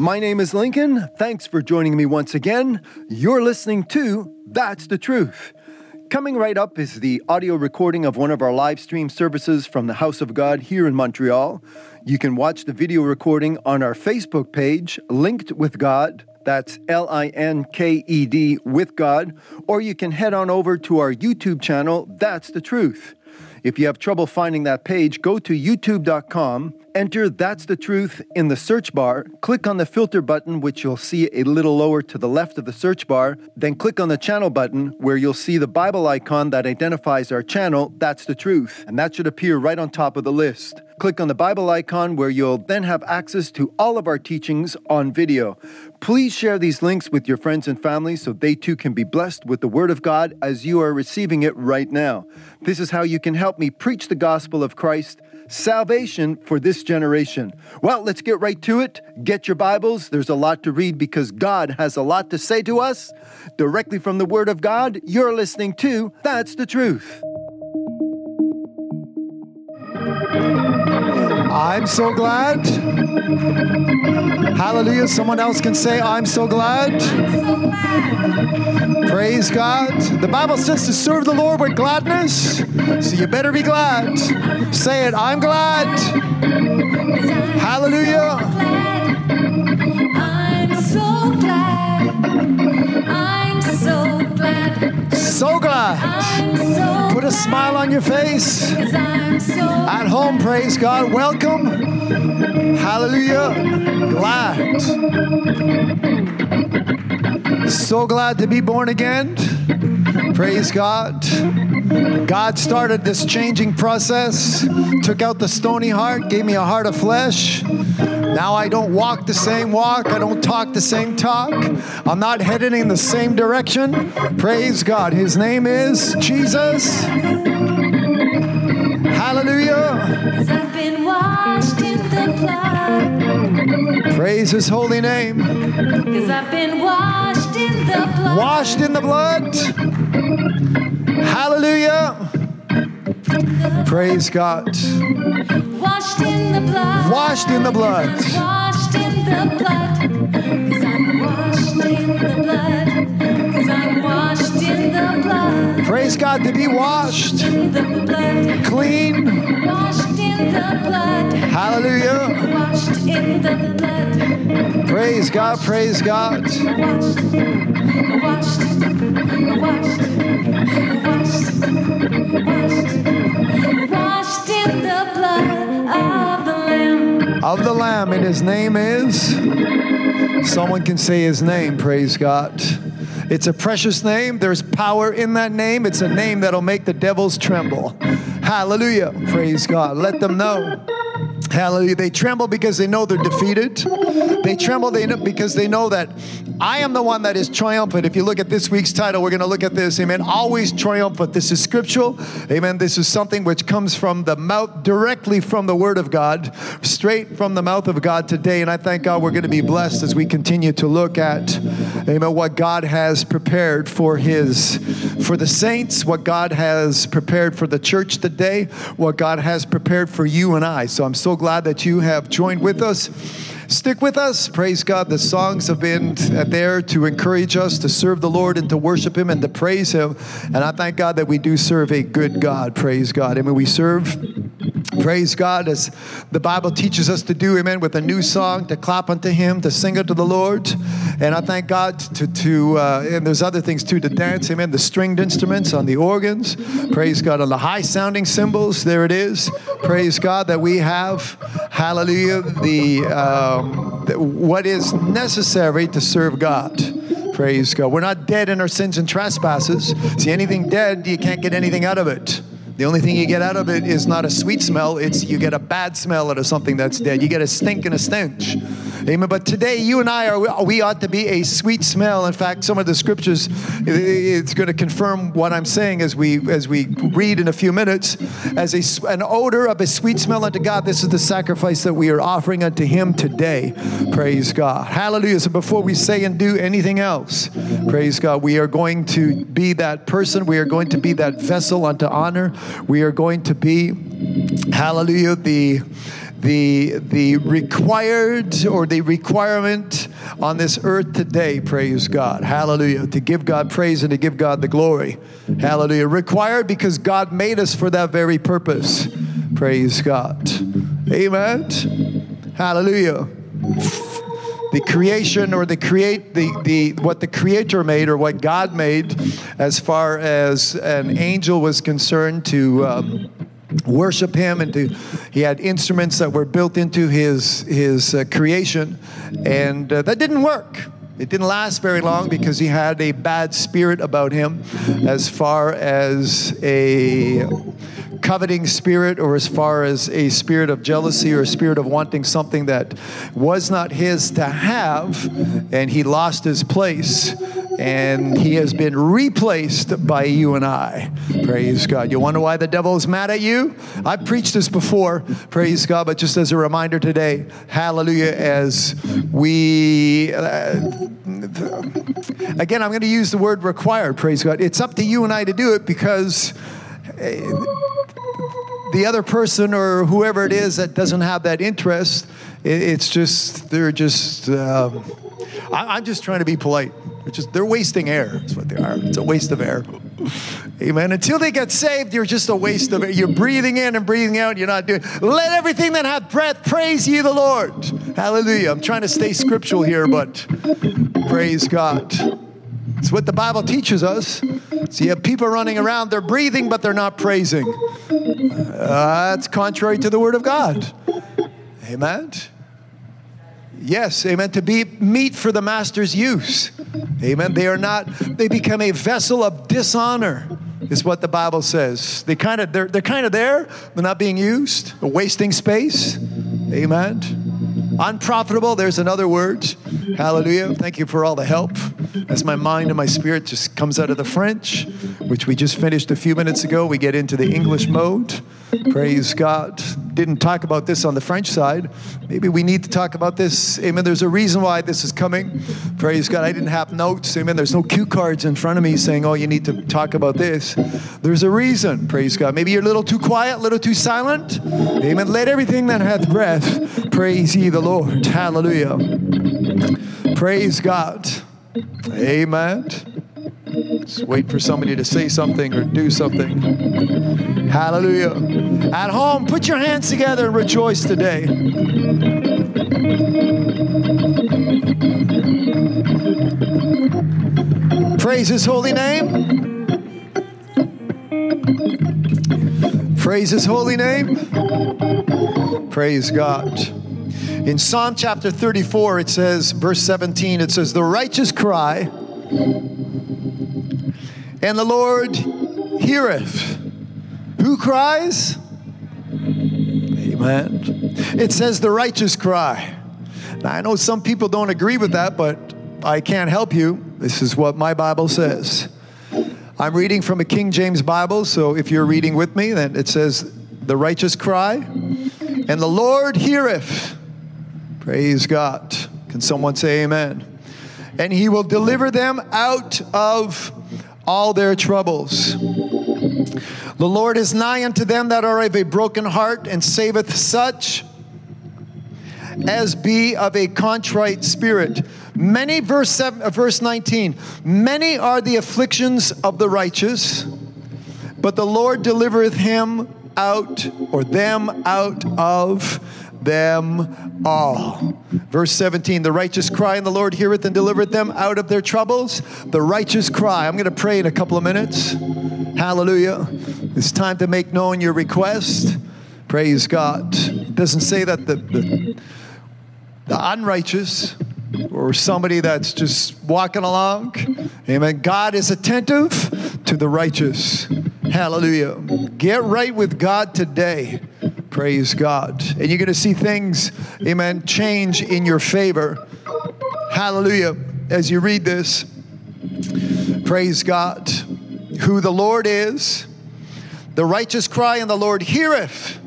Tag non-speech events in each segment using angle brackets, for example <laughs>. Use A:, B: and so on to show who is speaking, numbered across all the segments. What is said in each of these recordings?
A: My name is Lincoln. Thanks for joining me once again. You're listening to That's the Truth. Coming right up is the audio recording of one of our live stream services from the House of God here in Montreal. You can watch the video recording on our Facebook page, Linked with God. That's L I N K E D with God. Or you can head on over to our YouTube channel, That's the Truth. If you have trouble finding that page, go to youtube.com, enter That's the Truth in the search bar, click on the filter button, which you'll see a little lower to the left of the search bar, then click on the channel button, where you'll see the Bible icon that identifies our channel, That's the Truth, and that should appear right on top of the list. Click on the Bible icon where you'll then have access to all of our teachings on video. Please share these links with your friends and family so they too can be blessed with the Word of God as you are receiving it right now. This is how you can help me preach the gospel of Christ salvation for this generation. Well, let's get right to it. Get your Bibles. There's a lot to read because God has a lot to say to us. Directly from the Word of God, you're listening to That's the Truth.
B: I'm so glad. Hallelujah. Someone else can say, I'm so glad. Praise God. The Bible says to serve the Lord with gladness. So you better be glad. Say it, I'm glad. Hallelujah.
C: I'm so glad. I'm so glad.
B: So glad.
C: So
B: Put a smile on your face.
C: I'm so
B: At home, praise God. Welcome. Hallelujah. Glad. So glad to be born again. Praise God. God started this changing process, took out the stony heart, gave me a heart of flesh. Now I don't walk the same walk, I don't talk the same talk. I'm not headed in the same direction. Praise God. His name is Jesus. Hallelujah.
C: Cause I've been washed in the blood.
B: Praise his holy name.
C: Cause I've been washed in the blood.
B: Washed in the blood. Hallelujah. Praise God.
C: Washed in the blood.
B: Washed in the blood.
C: Washed in the blood. Cause I'm washed in the blood. Cause I'm washed in the blood.
B: Praise God to be washed,
C: In the blood.
B: clean.
C: Washed in the blood.
B: Hallelujah. Praise God. Praise God.
C: Of the Lamb,
B: and his name is. Someone can say his name. Praise God. It's a precious name. There's power in that name. It's a name that'll make the devils tremble. Hallelujah. Praise God. Let them know. Hallelujah. They tremble because they know they're defeated. They tremble they know, because they know that I am the one that is triumphant. If you look at this week's title, we're going to look at this. Amen. Always triumphant. This is scriptural. Amen. This is something which comes from the mouth, directly from the Word of God, straight from the mouth of God today. And I thank God we're going to be blessed as we continue to look at, amen, what God has prepared for His, for the saints, what God has prepared for the church today, what God has prepared for you and I. So I'm so glad that you have joined with us. Stick with us. Praise God. The songs have been there to encourage us to serve the Lord and to worship Him and to praise Him. And I thank God that we do serve a good God. Praise God. I mean, we serve. Praise God as the Bible teaches us to do, amen, with a new song, to clap unto Him, to sing unto the Lord. And I thank God to, to uh, and there's other things too, to dance, amen, the stringed instruments on the organs. Praise God on the high sounding cymbals. There it is. Praise God that we have, hallelujah, the, um, the what is necessary to serve God. Praise God. We're not dead in our sins and trespasses. See, anything dead, you can't get anything out of it. The only thing you get out of it is not a sweet smell, it's you get a bad smell out of something that's dead. You get a stink and a stench. Amen. But today, you and I are, we ought to be a sweet smell. In fact, some of the scriptures, it's going to confirm what I'm saying as we, as we read in a few minutes. As a, an odor of a sweet smell unto God, this is the sacrifice that we are offering unto Him today. Praise God. Hallelujah. So before we say and do anything else, praise God, we are going to be that person. We are going to be that vessel unto honor. We are going to be, hallelujah, the the, the required or the requirement on this earth today, praise God. Hallelujah. To give God praise and to give God the glory. Hallelujah. Required because God made us for that very purpose. Praise God. Amen. Hallelujah the creation or the create the, the what the creator made or what god made as far as an angel was concerned to um, worship him and to he had instruments that were built into his his uh, creation. And uh, that didn't work. It didn't last very long because he had a bad spirit about him as far as a coveting spirit or as far as a spirit of jealousy or a spirit of wanting something that was not his to have and he lost his place and he has been replaced by you and I. Praise God. You wonder why the devil is mad at you? I've preached this before, praise God, but just as a reminder today, hallelujah, as we, uh, again, I'm going to use the word required, praise God. It's up to you and I to do it because. The other person or whoever it is that doesn't have that interest, it's just they're just. Um, I'm just trying to be polite. They're just they're wasting air. That's what they are. It's a waste of air. Amen. Until they get saved, you're just a waste of air. You're breathing in and breathing out. You're not doing. Let everything that hath breath praise ye the Lord. Hallelujah. I'm trying to stay scriptural here, but praise God. It's what the Bible teaches us. So you have people running around, they're breathing, but they're not praising. Uh, that's contrary to the Word of God. Amen. Yes, amen. To be meat for the master's use. Amen. They are not, they become a vessel of dishonor, is what the Bible says. They kind of, they're, they're kind of there, they're not being used, wasting space. Amen. Unprofitable, there's another word. Hallelujah. Thank you for all the help. As my mind and my spirit just comes out of the French, which we just finished a few minutes ago, we get into the English mode. Praise God. Didn't talk about this on the French side. Maybe we need to talk about this. Amen. There's a reason why this is coming. Praise God. I didn't have notes. Amen. There's no cue cards in front of me saying, oh, you need to talk about this. There's a reason. Praise God. Maybe you're a little too quiet, a little too silent. Amen. Let everything that hath breath praise ye the Lord. Hallelujah. Praise God. Amen. Wait for somebody to say something or do something. Hallelujah. At home, put your hands together and rejoice today. Praise his holy name. Praise his holy name. Praise God. In Psalm chapter 34, it says, verse 17, it says, The righteous cry, and the Lord heareth. Who cries? Amen. It says, The righteous cry. Now, I know some people don't agree with that, but I can't help you. This is what my Bible says. I'm reading from a King James Bible, so if you're reading with me, then it says, The righteous cry, and the Lord heareth. Praise God. Can someone say amen? And he will deliver them out of all their troubles. The Lord is nigh unto them that are of a broken heart and saveth such as be of a contrite spirit. Many, verse, seven, uh, verse 19, many are the afflictions of the righteous, but the Lord delivereth him out or them out of them all. Verse 17 The righteous cry, and the Lord heareth and delivereth them out of their troubles. The righteous cry. I'm going to pray in a couple of minutes. Hallelujah. It's time to make known your request. Praise God. It doesn't say that the, the, the unrighteous or somebody that's just walking along. Amen. God is attentive to the righteous. Hallelujah. Get right with God today. Praise God. And you're going to see things, amen, change in your favor. Hallelujah. As you read this, praise God. Who the Lord is, the righteous cry, and the Lord heareth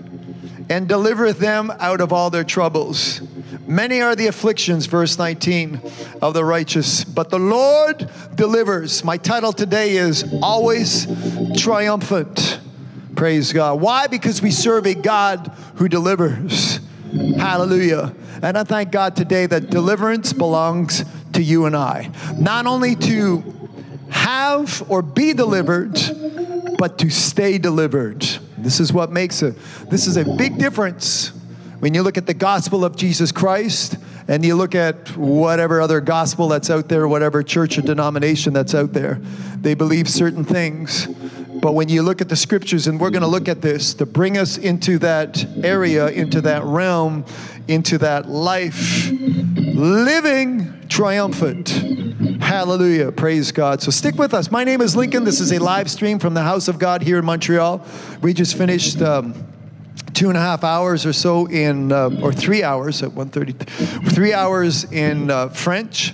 B: and delivereth them out of all their troubles. Many are the afflictions, verse 19, of the righteous, but the Lord delivers. My title today is Always Triumphant. Praise God. Why? Because we serve a God who delivers. Hallelujah. And I thank God today that deliverance belongs to you and I. Not only to have or be delivered, but to stay delivered. This is what makes a this is a big difference when you look at the gospel of Jesus Christ and you look at whatever other gospel that's out there, whatever church or denomination that's out there. They believe certain things. But when you look at the scriptures, and we're going to look at this to bring us into that area, into that realm, into that life, living triumphant. Hallelujah. Praise God. So stick with us. My name is Lincoln. This is a live stream from the House of God here in Montreal. We just finished. Um, two and a half hours or so in, uh, or three hours at 1.30, three hours in uh, French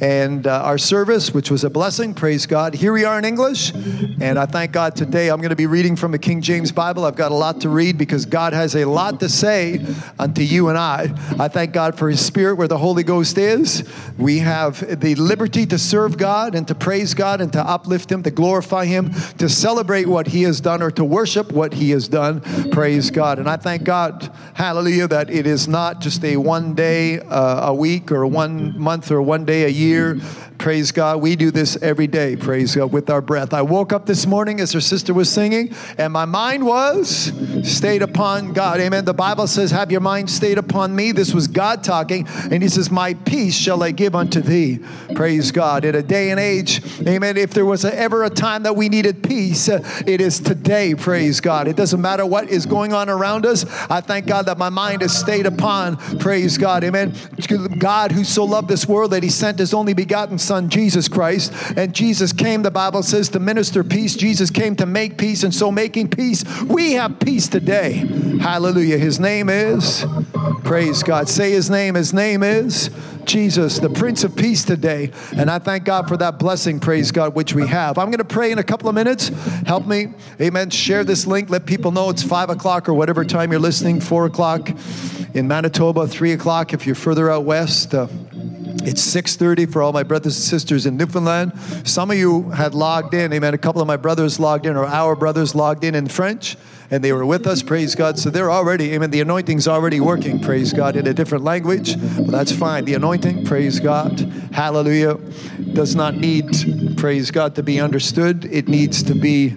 B: and uh, our service, which was a blessing. Praise God. Here we are in English, and I thank God today. I'm going to be reading from the King James Bible. I've got a lot to read because God has a lot to say unto you and I. I thank God for His Spirit where the Holy Ghost is. We have the liberty to serve God and to praise God and to uplift Him, to glorify Him, to celebrate what He has done or to worship what He has done. Praise God. And I thank God, hallelujah, that it is not just a one day uh, a week or one month or one day a year year. Praise God. We do this every day, praise God, with our breath. I woke up this morning as her sister was singing, and my mind was stayed upon God. Amen. The Bible says, Have your mind stayed upon me. This was God talking, and He says, My peace shall I give unto thee. Praise God. In a day and age, amen. If there was ever a time that we needed peace, uh, it is today, praise God. It doesn't matter what is going on around us. I thank God that my mind is stayed upon, praise God. Amen. God who so loved this world that He sent His only begotten Son, Jesus Christ. And Jesus came, the Bible says, to minister peace. Jesus came to make peace. And so, making peace, we have peace today. Hallelujah. His name is, praise God. Say His name. His name is Jesus, the Prince of Peace today. And I thank God for that blessing, praise God, which we have. I'm going to pray in a couple of minutes. Help me. Amen. Share this link. Let people know it's five o'clock or whatever time you're listening, four o'clock in Manitoba, three o'clock if you're further out west. Uh, it's 6:30 for all my brothers and sisters in Newfoundland. Some of you had logged in. Amen. A couple of my brothers logged in, or our brothers logged in in French, and they were with us. Praise God. So they're already. Amen. The anointing's already working. Praise God in a different language. That's fine. The anointing. Praise God. Hallelujah. Does not need. Praise God to be understood. It needs to be.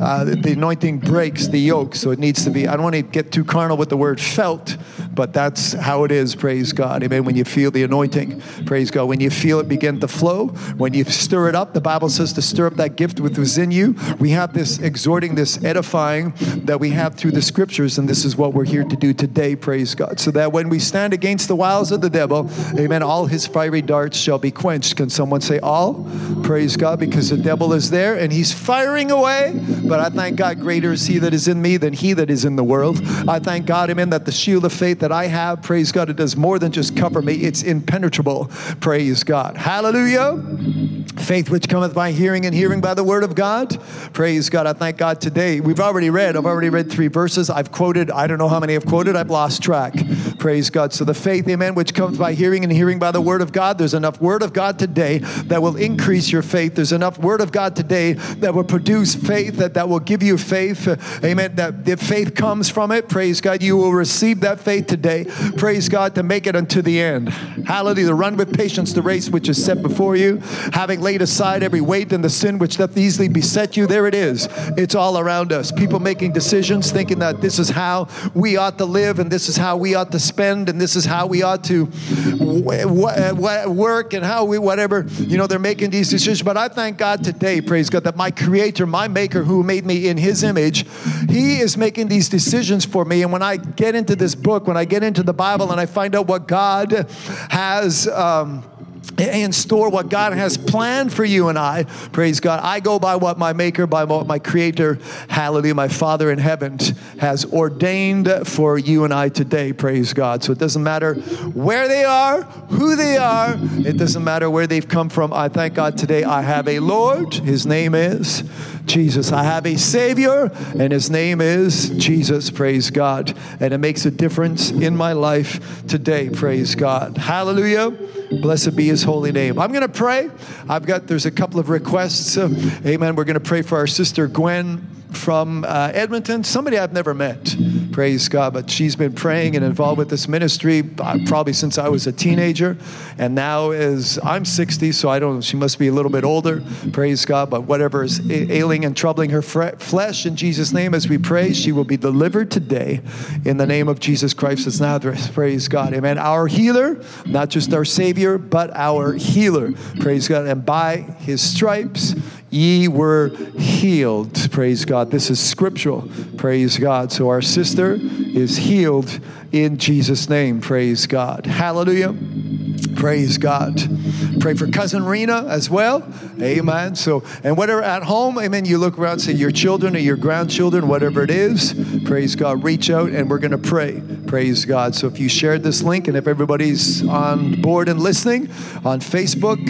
B: Uh, the anointing breaks the yoke, so it needs to be. I don't want to get too carnal with the word felt, but that's how it is. Praise God. Amen. When you feel the anointing. Praise God. When you feel it begin to flow, when you stir it up, the Bible says to stir up that gift which in you. We have this exhorting, this edifying that we have through the scriptures, and this is what we're here to do today. Praise God. So that when we stand against the wiles of the devil, amen, all his fiery darts shall be quenched. Can someone say all? Praise God, because the devil is there and he's firing away. But I thank God, greater is he that is in me than he that is in the world. I thank God, amen, that the shield of faith that I have, praise God, it does more than just cover me, it's impenetrable. Praise God. Hallelujah. Faith which cometh by hearing, and hearing by the word of God. Praise God. I thank God today. We've already read, I've already read three verses. I've quoted, I don't know how many I've quoted, I've lost track. Praise God. So the faith, amen, which comes by hearing, and hearing by the word of God. There's enough word of God today that will increase your faith. There's enough word of God today that will produce faith, that, that will give you faith. Amen. That if faith comes from it, praise God, you will receive that faith today. Praise God to make it unto the end. Hallelujah. To run with patience the race which is set before you, having laid aside every weight and the sin which doth easily beset you. There it is. It's all around us. People making decisions, thinking that this is how we ought to live, and this is how we ought to spend, and this is how we ought to work, and how we whatever. You know, they're making these decisions. But I thank God today, praise God, that my Creator, my Maker, who made me in His image, He is making these decisions for me. And when I get into this book, when I get into the Bible, and I find out what God has. Um, in store what God has planned for you and I. Praise God. I go by what my Maker, by what my Creator, hallelujah, my Father in heaven has ordained for you and I today. Praise God. So it doesn't matter where they are, who they are, it doesn't matter where they've come from. I thank God today I have a Lord. His name is Jesus. I have a Savior, and His name is Jesus. Praise God. And it makes a difference in my life today. Praise God. Hallelujah. Blessed be his holy name. I'm going to pray. I've got, there's a couple of requests. Uh, amen. We're going to pray for our sister Gwen from uh, Edmonton, somebody I've never met. Praise God. But she's been praying and involved with this ministry uh, probably since I was a teenager. And now is I'm 60, so I don't, she must be a little bit older. Praise God. But whatever is ailing and troubling her flesh, in Jesus' name, as we pray, she will be delivered today in the name of Jesus Christ of Nazareth. Praise God. Amen. Our healer, not just our Savior, but our healer. Praise God. And by his stripes, ye were healed. Praise God. This is scriptural. Praise God. So our sister is healed in Jesus' name. Praise God. Hallelujah. Praise God. Pray for cousin Rena as well. Amen. So, and whatever at home, amen, you look around, say your children or your grandchildren, whatever it is, praise God, reach out and we're going to pray. Praise God. So, if you shared this link and if everybody's on board and listening on Facebook,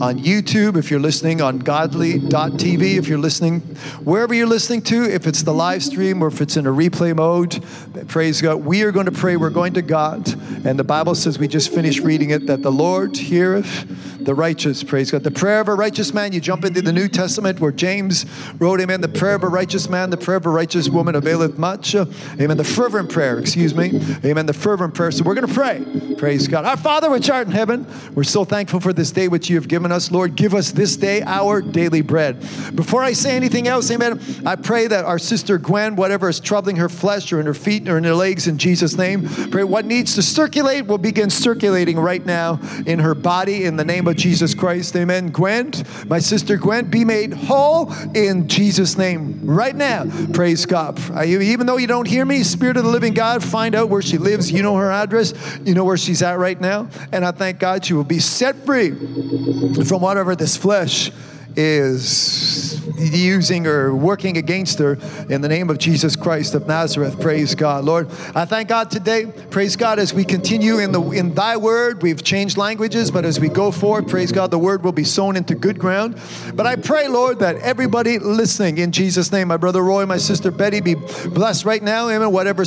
B: on YouTube, if you're listening on godly.tv, if you're listening wherever you're listening to, if it's the live stream or if it's in a replay mode, praise God. We are going to pray. We're going to God. And the Bible says, we just finished reading it, that the Lord heareth the righteous. Praise God. The prayer of a righteous man, you jump into the New Testament where James wrote, Amen. The prayer of a righteous man, the prayer of a righteous woman availeth much. Amen. The fervent prayer, excuse me. Amen. The fervent prayer. So we're going to pray. Praise God. Our Father which art in heaven, we're so thankful for this day which you have given us. Lord, give us this day our daily bread. Before I say anything else, amen, I pray that our sister Gwen, whatever is troubling her flesh or in her feet or in her legs, in Jesus' name, pray what needs to circulate will begin circulating right now in her body in the name of Jesus Christ. Amen. Gwen, my sister Gwen, be made whole in Jesus' name right now. Praise God. Even though you don't hear me, Spirit of the living God, find out where she lives. You know her address. You know where she's at right now. And I thank God she will be set free from whatever this flesh is using or working against her in the name of Jesus Christ of Nazareth. Praise God. Lord, I thank God today. Praise God as we continue in the in thy word. We've changed languages, but as we go forward, praise God, the word will be sown into good ground. But I pray, Lord, that everybody listening in Jesus' name, my brother Roy, my sister Betty, be blessed right now. Amen. Whatever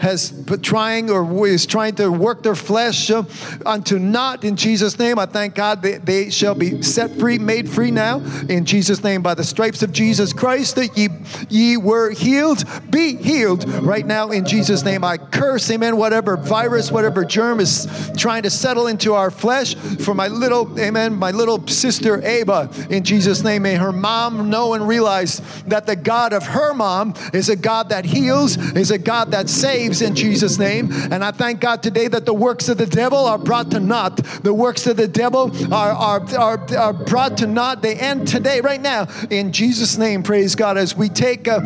B: has been trying or is trying to work their flesh uh, unto naught in Jesus' name, I thank God they shall be set free, made free now in Jesus' name by the stripes of Jesus Christ that ye ye were healed. Be healed right now in Jesus' name. I curse, amen, whatever virus, whatever germ is trying to settle into our flesh for my little, amen, my little sister Ava in Jesus' name. May her mom know and realize that the God of her mom is a God that heals, is a God that saves in Jesus' name. And I thank God today that the works of the devil are brought to naught. The works of the devil are, are, are, are brought to naught. They end today, right now, in Jesus' name. Praise God. As we take. Uh,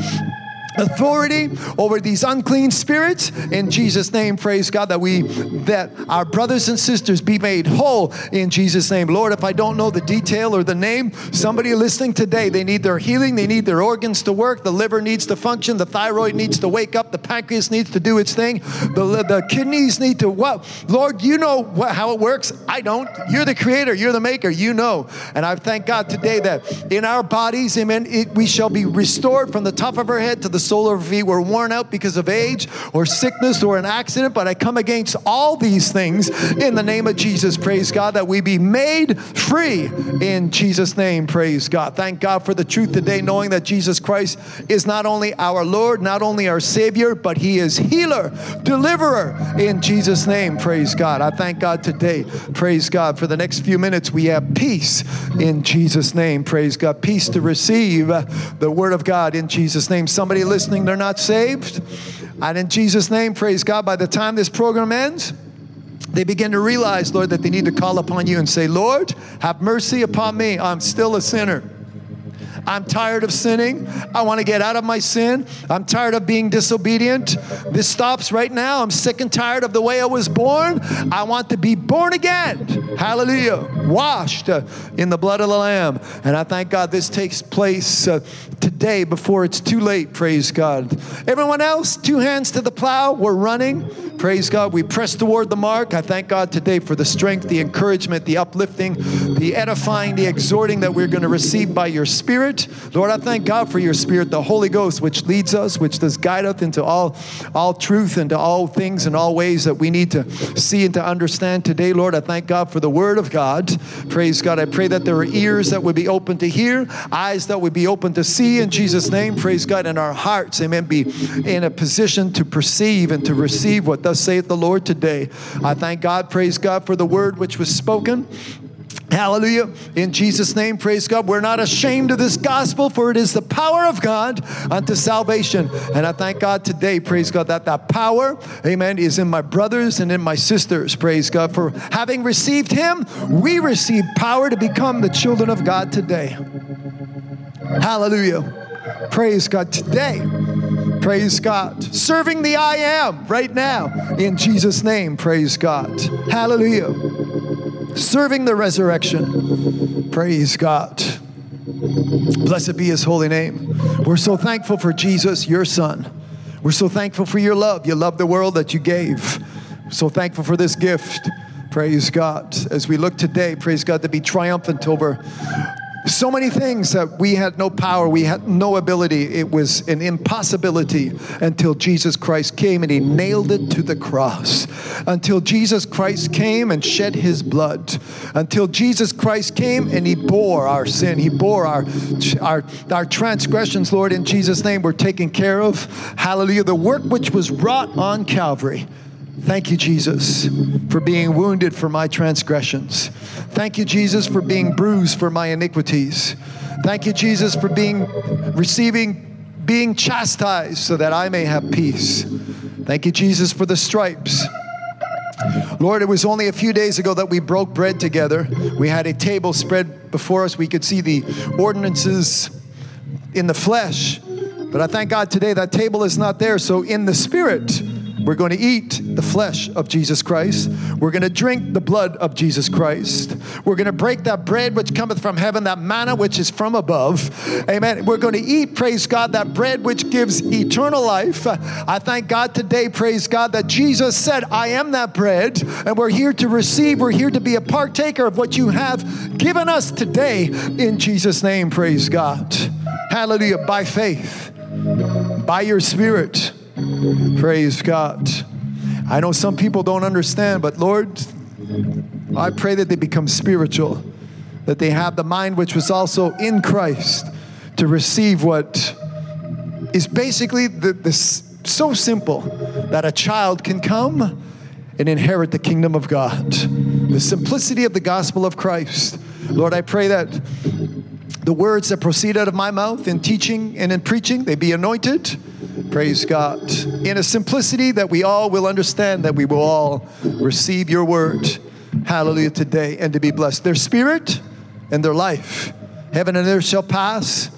B: authority over these unclean spirits. In Jesus name praise God that we that our brothers and sisters be made whole in Jesus name. Lord if I don't know the detail or the name somebody listening today they need their healing they need their organs to work the liver needs to function the thyroid needs to wake up the pancreas needs to do its thing the, the kidneys need to what? Lord you know what, how it works? I don't. You're the creator you're the maker you know. And I thank God today that in our bodies amen it, we shall be restored from the top of our head to the sole of our feet we're worn out because of age or sickness or an accident but I come against all these things in the name of Jesus. Praise God that we be made free in Jesus name. Praise God. Thank God for the truth today knowing that Jesus Christ is not only our Lord not only our savior but he is healer deliverer in Jesus name. Praise God. I thank God today. Praise God. For the next few minutes we have peace in Jesus name. Praise God. Peace to receive the word of God in Jesus name. Somebody listening they're not saved and in Jesus name praise God by the time this program ends they begin to realize, Lord, that they need to call upon you and say, Lord, have mercy upon me. I'm still a sinner. I'm tired of sinning. I want to get out of my sin. I'm tired of being disobedient. This stops right now. I'm sick and tired of the way I was born. I want to be born again. Hallelujah. Washed in the blood of the Lamb. And I thank God this takes place uh, today before it's too late. Praise God. Everyone else, two hands to the plow. We're running. Praise God. We press toward the mark. I thank God today for the strength, the encouragement, the uplifting, the edifying, the exhorting that we're going to receive by your Spirit. Lord, I thank God for your Spirit, the Holy Ghost, which leads us, which does guide us into all, all truth and to all things and all ways that we need to see and to understand today. Lord, I thank God for the Word of God. Praise God. I pray that there are ears that would be open to hear, eyes that would be open to see in Jesus' name. Praise God. in our hearts, amen, be in a position to perceive and to receive what thus saith the Lord today. I thank God, praise God, for the word which was spoken. Hallelujah. In Jesus' name, praise God. We're not ashamed of this gospel, for it is the power of God unto salvation. And I thank God today, praise God, that that power, amen, is in my brothers and in my sisters, praise God. For having received Him, we receive power to become the children of God today. Hallelujah. Praise God today. Praise God. Serving the I am right now in Jesus' name. Praise God. Hallelujah. Serving the resurrection. Praise God. Blessed be his holy name. We're so thankful for Jesus, your son. We're so thankful for your love. You love the world that you gave. So thankful for this gift. Praise God. As we look today, praise God, to be triumphant over so many things that we had no power, we had no ability. It was an impossibility until Jesus Christ came and he nailed it to the cross. Until Jesus Christ came and shed his blood. Until Jesus Christ came and he bore our sin. He bore our, our, our transgressions, Lord, in Jesus' name, we're taken care of. Hallelujah. The work which was wrought on Calvary. Thank you, Jesus, for being wounded for my transgressions. Thank you, Jesus, for being bruised for my iniquities. Thank you, Jesus, for being receiving, being chastised so that I may have peace. Thank you, Jesus, for the stripes. Lord, it was only a few days ago that we broke bread together. We had a table spread before us. We could see the ordinances in the flesh. But I thank God today that table is not there. So, in the spirit, we're going to eat the flesh of Jesus Christ. We're going to drink the blood of Jesus Christ. We're going to break that bread which cometh from heaven, that manna which is from above. Amen. We're going to eat, praise God, that bread which gives eternal life. I thank God today, praise God, that Jesus said, I am that bread. And we're here to receive, we're here to be a partaker of what you have given us today in Jesus' name, praise God. Hallelujah. By faith, by your spirit. Praise God. I know some people don't understand, but Lord, I pray that they become spiritual, that they have the mind which was also in Christ to receive what is basically the, the, so simple that a child can come and inherit the kingdom of God. The simplicity of the gospel of Christ. Lord, I pray that the words that proceed out of my mouth in teaching and in preaching, they be anointed Praise God. In a simplicity that we all will understand, that we will all receive your word. Hallelujah today and to be blessed. Their spirit and their life. Heaven and earth shall pass,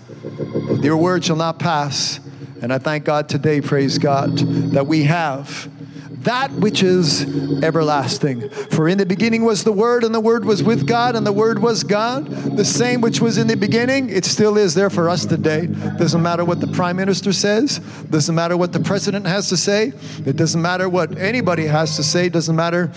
B: but your word shall not pass. And I thank God today, praise God, that we have that which is everlasting. For in the beginning was the Word, and the Word was with God, and the Word was God. The same which was in the beginning, it still is there for us today. Doesn't matter what the Prime Minister says, doesn't matter what the President has to say, it doesn't matter what anybody has to say, doesn't matter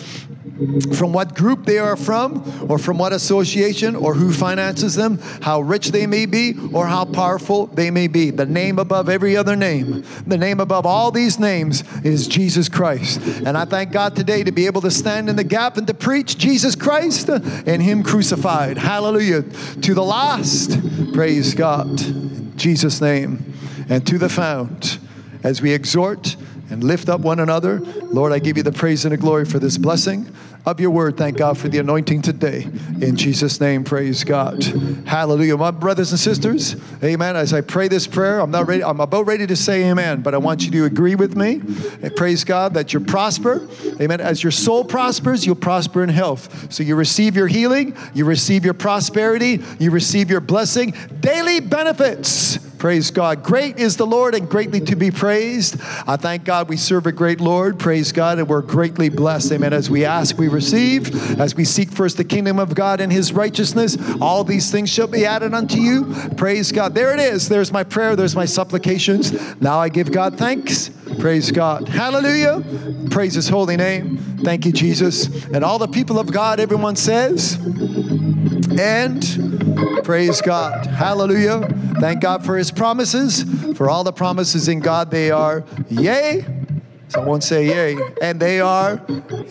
B: from what group they are from, or from what association, or who finances them, how rich they may be, or how powerful they may be. The name above every other name, the name above all these names is Jesus Christ. And I thank God today to be able to stand in the gap and to preach Jesus Christ and Him crucified. Hallelujah. To the last, praise God. In Jesus' name. And to the found, as we exhort and lift up one another. Lord, I give you the praise and the glory for this blessing of your word. Thank God for the anointing today. In Jesus' name, praise God. Hallelujah. My brothers and sisters, amen. As I pray this prayer, I'm not ready, I'm about ready to say amen, but I want you to agree with me. And praise God that you prosper. Amen. As your soul prospers, you'll prosper in health. So you receive your healing, you receive your prosperity, you receive your blessing, daily benefits. Praise God. Great is the Lord and greatly to be praised. I thank God we serve a great Lord. Praise God. And we're greatly blessed. Amen. As we ask, we receive. As we seek first the kingdom of God and his righteousness, all these things shall be added unto you. Praise God. There it is. There's my prayer. There's my supplications. Now I give God thanks. Praise God. Hallelujah. Praise his holy name. Thank you, Jesus. And all the people of God, everyone says, and Praise God. Hallelujah. Thank God for his promises. For all the promises in God, they are yea. Someone say yay. And they are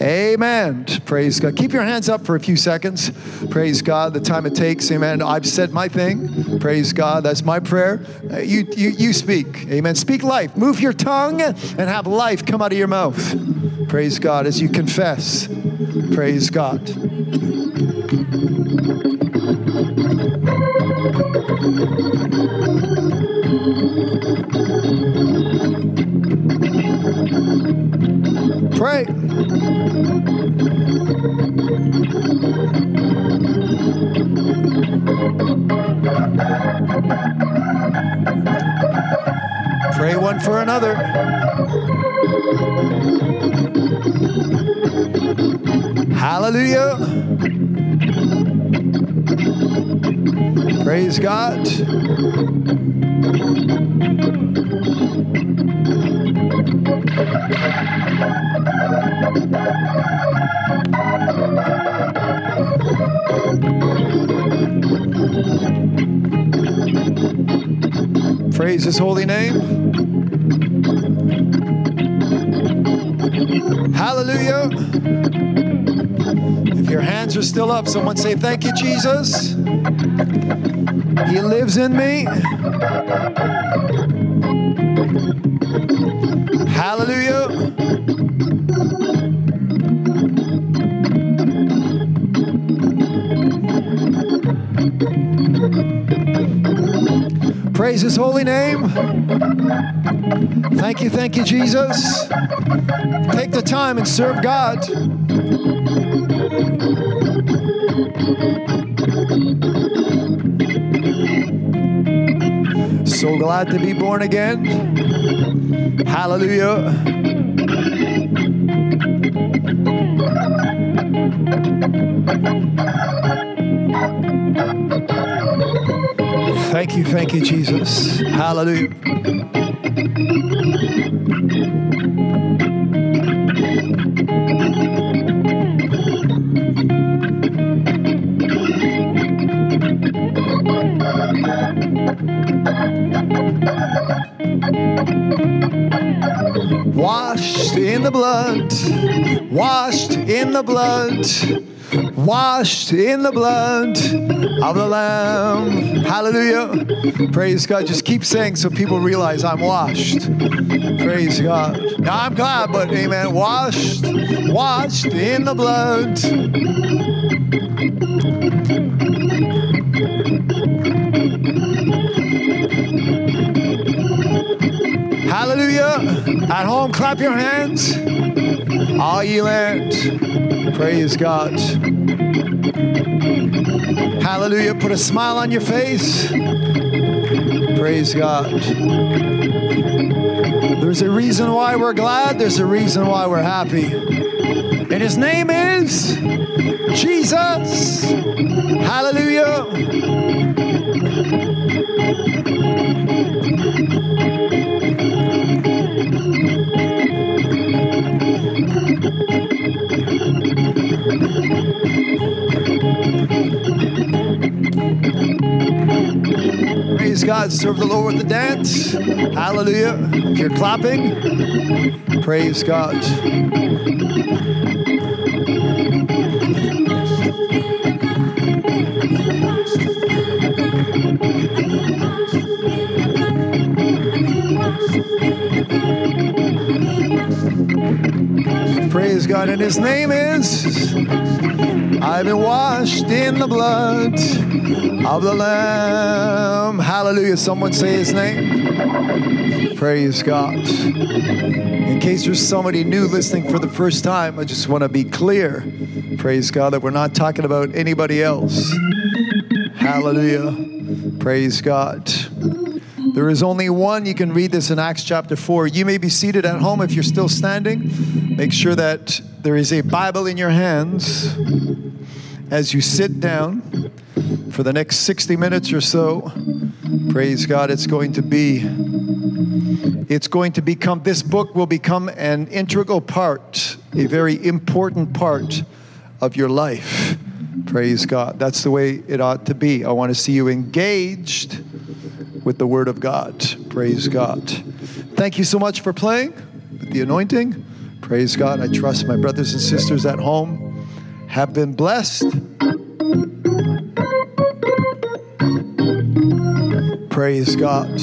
B: amen. Praise God. Keep your hands up for a few seconds. Praise God. The time it takes. Amen. I've said my thing. Praise God. That's my prayer. Uh, You, you, you speak. Amen. Speak life. Move your tongue and have life come out of your mouth. Praise God as you confess. Praise God. Pray. Pray one for another. Hallelujah. Praise God. Praise his holy name. Hallelujah. If your hands are still up, someone say, Thank you, Jesus. He lives in me. Hallelujah. Praise his holy name. Thank you, thank you, Jesus. Take the time and serve God. So glad to be born again. Hallelujah. Thank you, thank you, Jesus. Hallelujah. In the blood, washed in the blood of the Lamb. Hallelujah. Praise God. Just keep saying so people realize I'm washed. Praise God. Now I'm glad, but amen. Washed, washed in the blood. Hallelujah. At home, clap your hands. All ye land. Praise God. Hallelujah. Put a smile on your face. Praise God. There's a reason why we're glad, there's a reason why we're happy. And his name is Jesus. Hallelujah. God. Serve the Lord with the dance. Hallelujah. If you're clapping, praise God. God. And his name is I've been washed in the blood of the Lamb. Hallelujah. Someone say his name. Praise God. In case there's somebody new listening for the first time, I just want to be clear. Praise God that we're not talking about anybody else. Hallelujah. Praise God. There is only one. You can read this in Acts chapter 4. You may be seated at home if you're still standing. Make sure that there is a Bible in your hands as you sit down for the next 60 minutes or so. Praise God. It's going to be it's going to become this book will become an integral part, a very important part of your life. Praise God. That's the way it ought to be. I want to see you engaged with the Word of God. Praise God. Thank you so much for playing with the anointing. Praise God. I trust my brothers and sisters at home have been blessed. Praise God.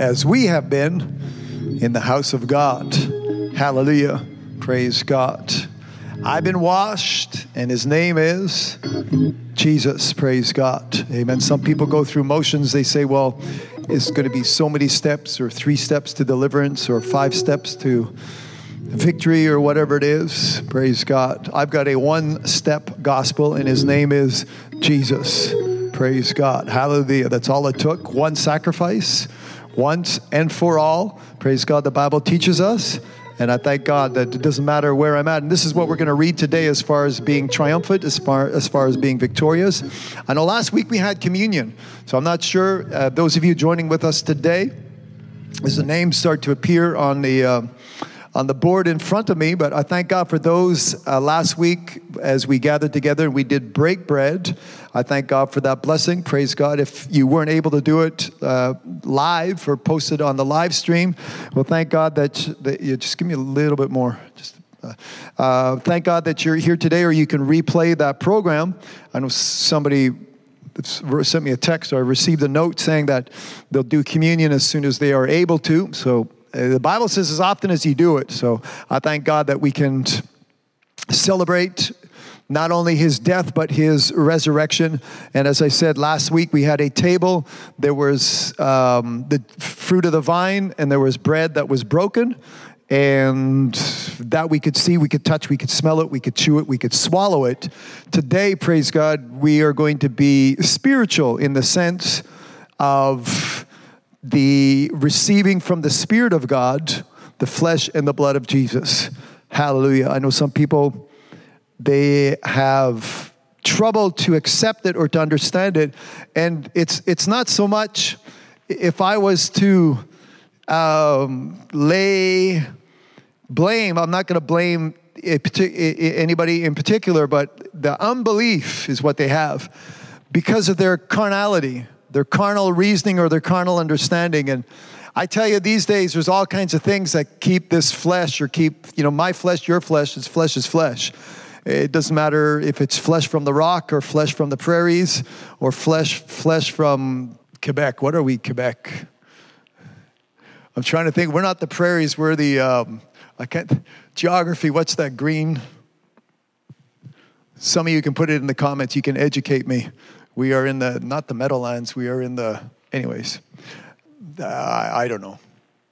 B: As we have been in the house of God. Hallelujah. Praise God. I've been washed, and his name is Jesus. Praise God. Amen. Some people go through motions. They say, well, it's going to be so many steps, or three steps to deliverance, or five steps to victory, or whatever it is. Praise God. I've got a one step gospel, and his name is Jesus. Praise God. Hallelujah. That's all it took. One sacrifice, once and for all. Praise God. The Bible teaches us. And I thank God that it doesn't matter where I'm at. And this is what we're going to read today as far as being triumphant, as far as, far as being victorious. I know last week we had communion. So I'm not sure, uh, those of you joining with us today, as the names start to appear on the. Uh, on the board in front of me, but I thank God for those uh, last week as we gathered together and we did break bread. I thank God for that blessing. Praise God. If you weren't able to do it uh, live or posted on the live stream, well, thank God that, that you just give me a little bit more. Just uh, uh, thank God that you're here today, or you can replay that program. I know somebody sent me a text, or I received a note saying that they'll do communion as soon as they are able to. So the Bible says as often as you do it. So I thank God that we can celebrate not only his death but his resurrection. And as i said last week we had a table. There was um, the fruit of the vine and there was bread that was broken. And that we could see we could touch we could smell it we could chew it we could swallow it. Today praise god we are going to be spiritual in the sense of the receiving from the Spirit of God the flesh and the blood of Jesus. Hallelujah. I know some people, they have trouble to accept it or to understand it. And it's, it's not so much if I was to um, lay blame, I'm not going to blame anybody in particular, but the unbelief is what they have because of their carnality their carnal reasoning or their carnal understanding. And I tell you, these days, there's all kinds of things that keep this flesh or keep, you know, my flesh, your flesh, is flesh is flesh. It doesn't matter if it's flesh from the rock or flesh from the prairies or flesh, flesh from Quebec. What are we, Quebec? I'm trying to think. We're not the prairies. We're the, um, I can't, geography. What's that green? Some of you can put it in the comments. You can educate me. We are in the, not the Meadowlands, we are in the, anyways, I, I don't know.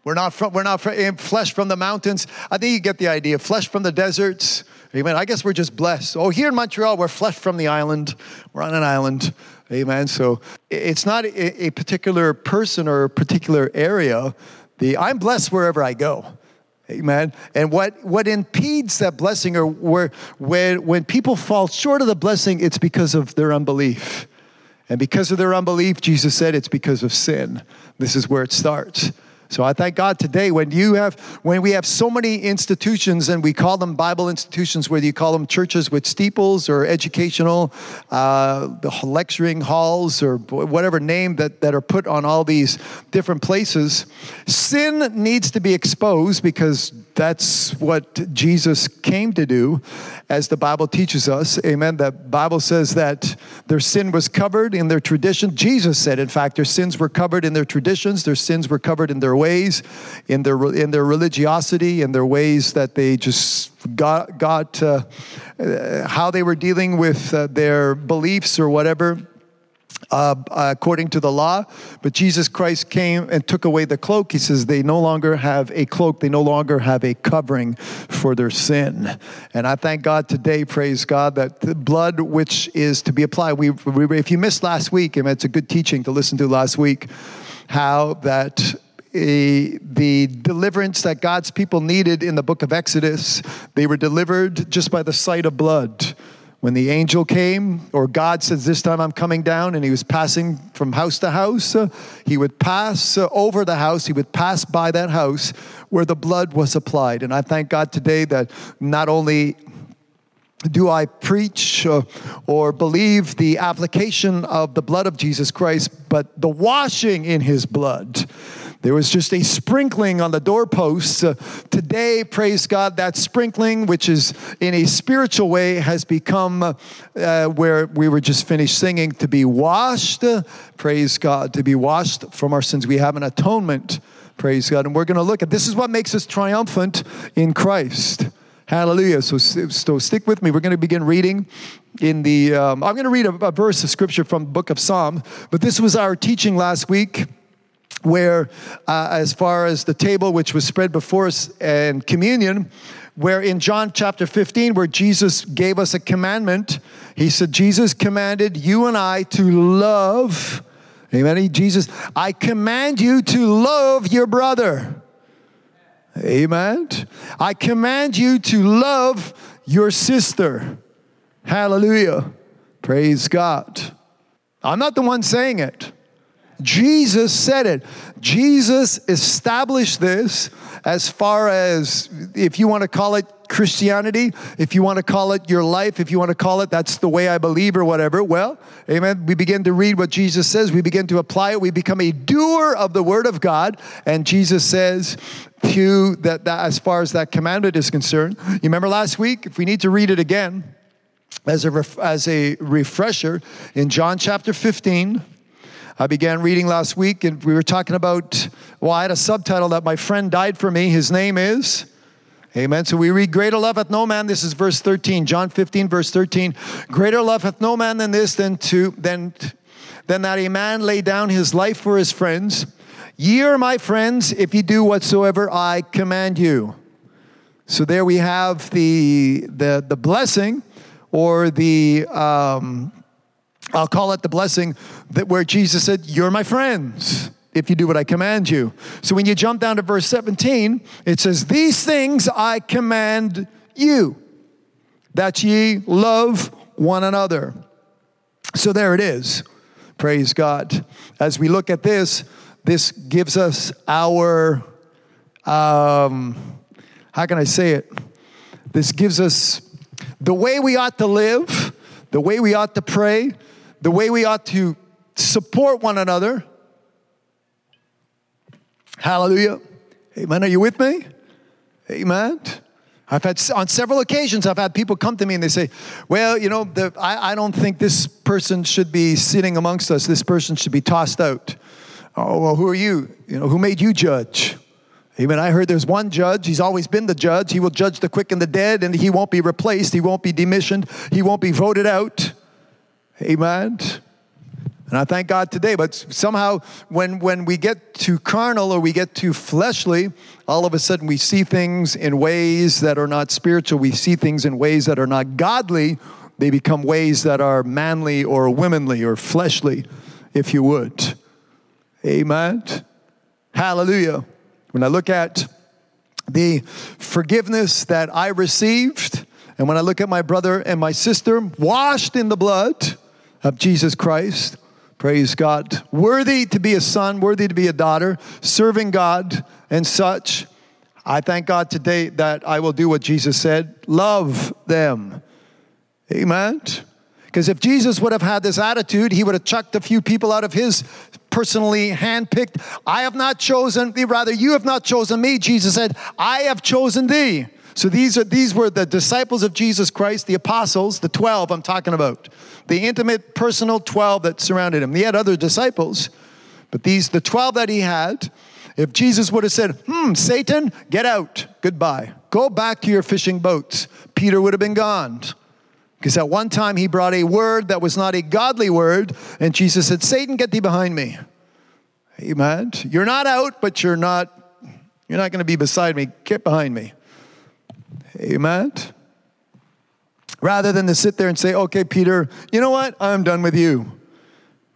B: We're not from, we're not from, eh, flesh from the mountains. I think you get the idea. Flesh from the deserts. Amen. I guess we're just blessed. Oh, here in Montreal, we're flesh from the island. We're on an island. Amen. So it's not a, a particular person or a particular area. The I'm blessed wherever I go. Amen. And what, what impedes that blessing or where, when, when people fall short of the blessing, it's because of their unbelief. And because of their unbelief, Jesus said it's because of sin. This is where it starts. So I thank God today when you have when we have so many institutions and we call them Bible institutions, whether you call them churches with steeples or educational, uh, lecturing halls or whatever name that, that are put on all these different places, sin needs to be exposed because that's what Jesus came to do, as the Bible teaches us. Amen. The Bible says that their sin was covered in their tradition. Jesus said, in fact, their sins were covered in their traditions, their sins were covered in their ways, in their in their religiosity, in their ways that they just got got uh, uh, how they were dealing with uh, their beliefs or whatever. Uh, according to the law, but Jesus Christ came and took away the cloak. He says they no longer have a cloak, they no longer have a covering for their sin. And I thank God today, praise God, that the blood which is to be applied. We, we if you missed last week, and it's a good teaching to listen to last week, how that the deliverance that God's people needed in the book of Exodus, they were delivered just by the sight of blood. When the angel came, or God says, This time I'm coming down, and he was passing from house to house, uh, he would pass uh, over the house, he would pass by that house where the blood was applied. And I thank God today that not only do I preach uh, or believe the application of the blood of Jesus Christ, but the washing in his blood. There was just a sprinkling on the doorposts. Uh, today, praise God, that sprinkling, which is in a spiritual way, has become uh, where we were just finished singing to be washed. Praise God, to be washed from our sins. We have an atonement. Praise God. And we're going to look at this is what makes us triumphant in Christ. Hallelujah. So, so stick with me. We're going to begin reading in the, um, I'm going to read a, a verse of scripture from the book of Psalm, but this was our teaching last week where, uh, as far as the table which was spread before us and communion, where in John chapter 15, where Jesus gave us a commandment, he said, Jesus commanded you and I to love, amen. Jesus, I command you to love your brother. Amen. I command you to love your sister. Hallelujah. Praise God. I'm not the one saying it. Jesus said it. Jesus established this as far as, if you want to call it Christianity, if you want to call it your life, if you want to call it that's the way I believe or whatever. Well, amen. We begin to read what Jesus says, we begin to apply it, we become a doer of the word of God. And Jesus says, to that, that as far as that commandment is concerned. You remember last week? If we need to read it again as a, as a refresher, in John chapter 15, I began reading last week and we were talking about, well, I had a subtitle that my friend died for me. His name is, Amen. So we read, Greater love hath no man. This is verse 13, John 15, verse 13. Greater love hath no man than this, than to than, than that a man lay down his life for his friends. Ye are my friends if ye do whatsoever I command you. So there we have the the the blessing, or the um, I'll call it the blessing that where Jesus said, "You're my friends." If you do what I command you. So when you jump down to verse 17, it says, These things I command you, that ye love one another. So there it is. Praise God. As we look at this, this gives us our, um, how can I say it? This gives us the way we ought to live, the way we ought to pray, the way we ought to support one another. Hallelujah. Amen. Are you with me? Amen. I've had on several occasions I've had people come to me and they say, "Well, you know, the, I, I don't think this person should be sitting amongst us. This person should be tossed out." Oh well, who are you? You know, who made you judge? Amen. I heard there's one judge. He's always been the judge. He will judge the quick and the dead, and he won't be replaced. He won't be demissioned. He won't be voted out. Amen. And I thank God today, but somehow when, when we get too carnal or we get too fleshly, all of a sudden we see things in ways that are not spiritual. We see things in ways that are not godly. They become ways that are manly or womanly or fleshly, if you would. Amen. Hallelujah. When I look at the forgiveness that I received, and when I look at my brother and my sister washed in the blood of Jesus Christ, praise God, worthy to be a son, worthy to be a daughter, serving God and such, I thank God today that I will do what Jesus said love them. Amen. Because if Jesus would have had this attitude, he would have chucked a few people out of his personally handpicked. I have not chosen thee, rather, you have not chosen me. Jesus said, I have chosen thee. So these are these were the disciples of Jesus Christ, the apostles, the 12 I'm talking about. The intimate, personal 12 that surrounded him. He had other disciples, but these the 12 that he had, if Jesus would have said, "Hmm, Satan, get out. Goodbye. Go back to your fishing boats." Peter would have been gone. Because at one time he brought a word that was not a godly word, and Jesus said, Satan, get thee behind me. Amen. You're not out, but you're not, you're not going to be beside me. Get behind me. Amen. Rather than to sit there and say, okay, Peter, you know what? I'm done with you.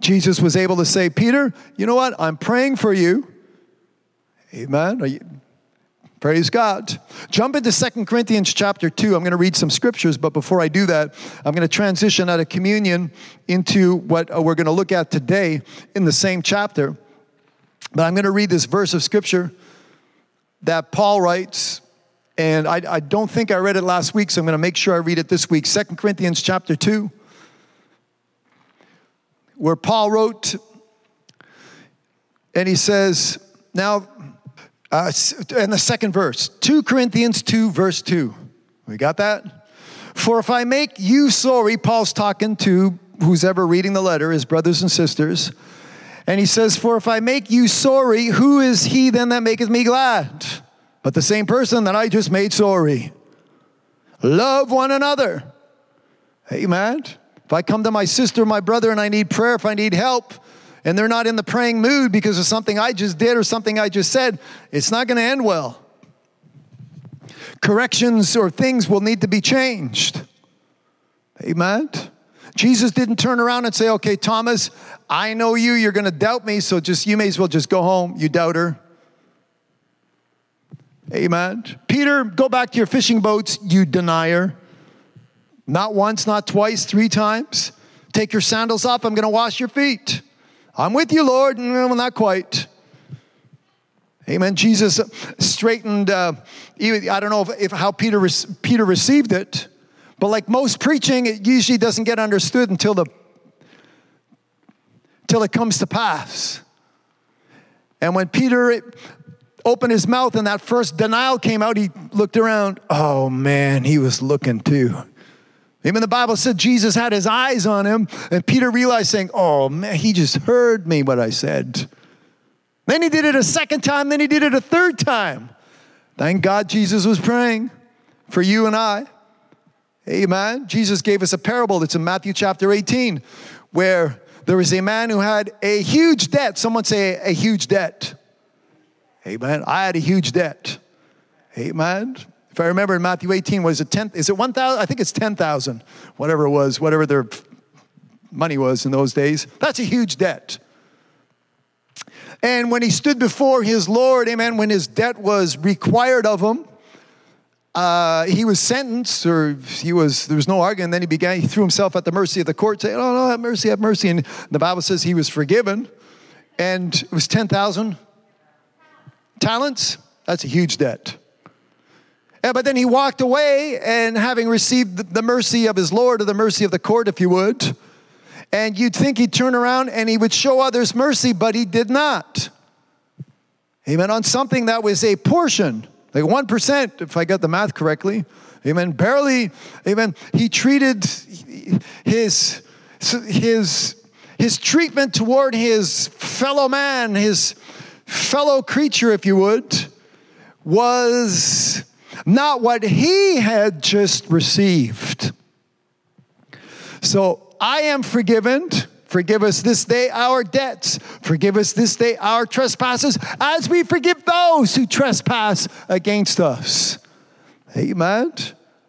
B: Jesus was able to say, Peter, you know what? I'm praying for you. Amen. You, Praise God. Jump into Second Corinthians chapter 2. I'm going to read some scriptures, but before I do that, I'm going to transition out of communion into what uh, we're going to look at today in the same chapter. But I'm going to read this verse of scripture that Paul writes And I, I don't think I read it last week, so I'm going to make sure I read it this week. Second Corinthians chapter 2, where Paul wrote, and he says, now, uh, in the second verse, 2 Corinthians 2, verse 2. We got that? For if I make you sorry, Paul's talking to who's ever reading the letter, his brothers and sisters. And he says, For if I make you sorry, who is he then that maketh me glad? But the same person that I just made sorry. Love one another. Amen. If I come to my sister, my brother, and I need prayer, if I need help, and they're not in the praying mood because of something I just did or something I just said, it's not going to end well. Corrections or things will need to be changed. Amen. Jesus didn't turn around and say, Okay, Thomas, I know you, you're going to doubt me, so just you may as well just go home, you doubter. Amen. Peter, go back to your fishing boats, you denier. Not once, not twice, three times. Take your sandals off, I'm going to wash your feet. I'm with you, Lord. No, not quite. Amen. Jesus straightened, uh, I don't know if, if how Peter, Peter received it, but like most preaching, it usually doesn't get understood until the till it comes to pass. And when Peter opened his mouth and that first denial came out, he looked around. Oh man, he was looking too. Even the Bible said Jesus had his eyes on him, and Peter realized, saying, Oh man, he just heard me what I said. Then he did it a second time, then he did it a third time. Thank God Jesus was praying for you and I. Amen. Jesus gave us a parable that's in Matthew chapter 18, where there was a man who had a huge debt. Someone say a huge debt. Amen. I had a huge debt. Amen. If I remember in Matthew 18, was it 10? Is it 1,000? I think it's 10,000, whatever it was, whatever their money was in those days. That's a huge debt. And when he stood before his Lord, amen, when his debt was required of him, uh, he was sentenced, or he was there was no argument. Then he began. He threw himself at the mercy of the court, saying, "Oh no, have mercy, have mercy." And the Bible says he was forgiven, and it was ten thousand talents. That's a huge debt. Yeah, but then he walked away, and having received the mercy of his Lord, or the mercy of the court, if you would, and you'd think he'd turn around and he would show others mercy, but he did not. Amen. On something that was a portion, like 1%, if I got the math correctly. Amen. Barely, amen. He treated his, his, his treatment toward his fellow man, his fellow creature, if you would, was not what he had just received. So I am forgiven. Forgive us this day our debts. Forgive us this day our trespasses, as we forgive those who trespass against us. Amen.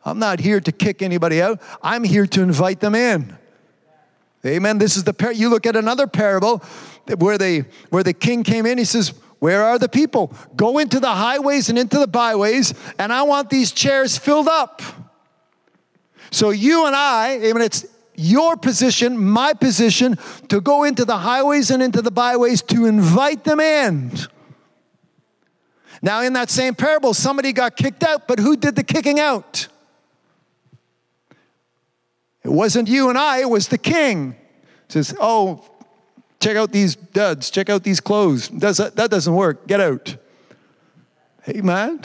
B: I'm not here to kick anybody out. I'm here to invite them in. Amen. This is the par- you look at another parable where they where the king came in. He says, "Where are the people? Go into the highways and into the byways, and I want these chairs filled up." So you and I, amen. It's your position, my position, to go into the highways and into the byways to invite them in. Now, in that same parable, somebody got kicked out, but who did the kicking out? It wasn't you and I, it was the king. It says, Oh, check out these duds, check out these clothes. Does that, that doesn't work. Get out. Amen.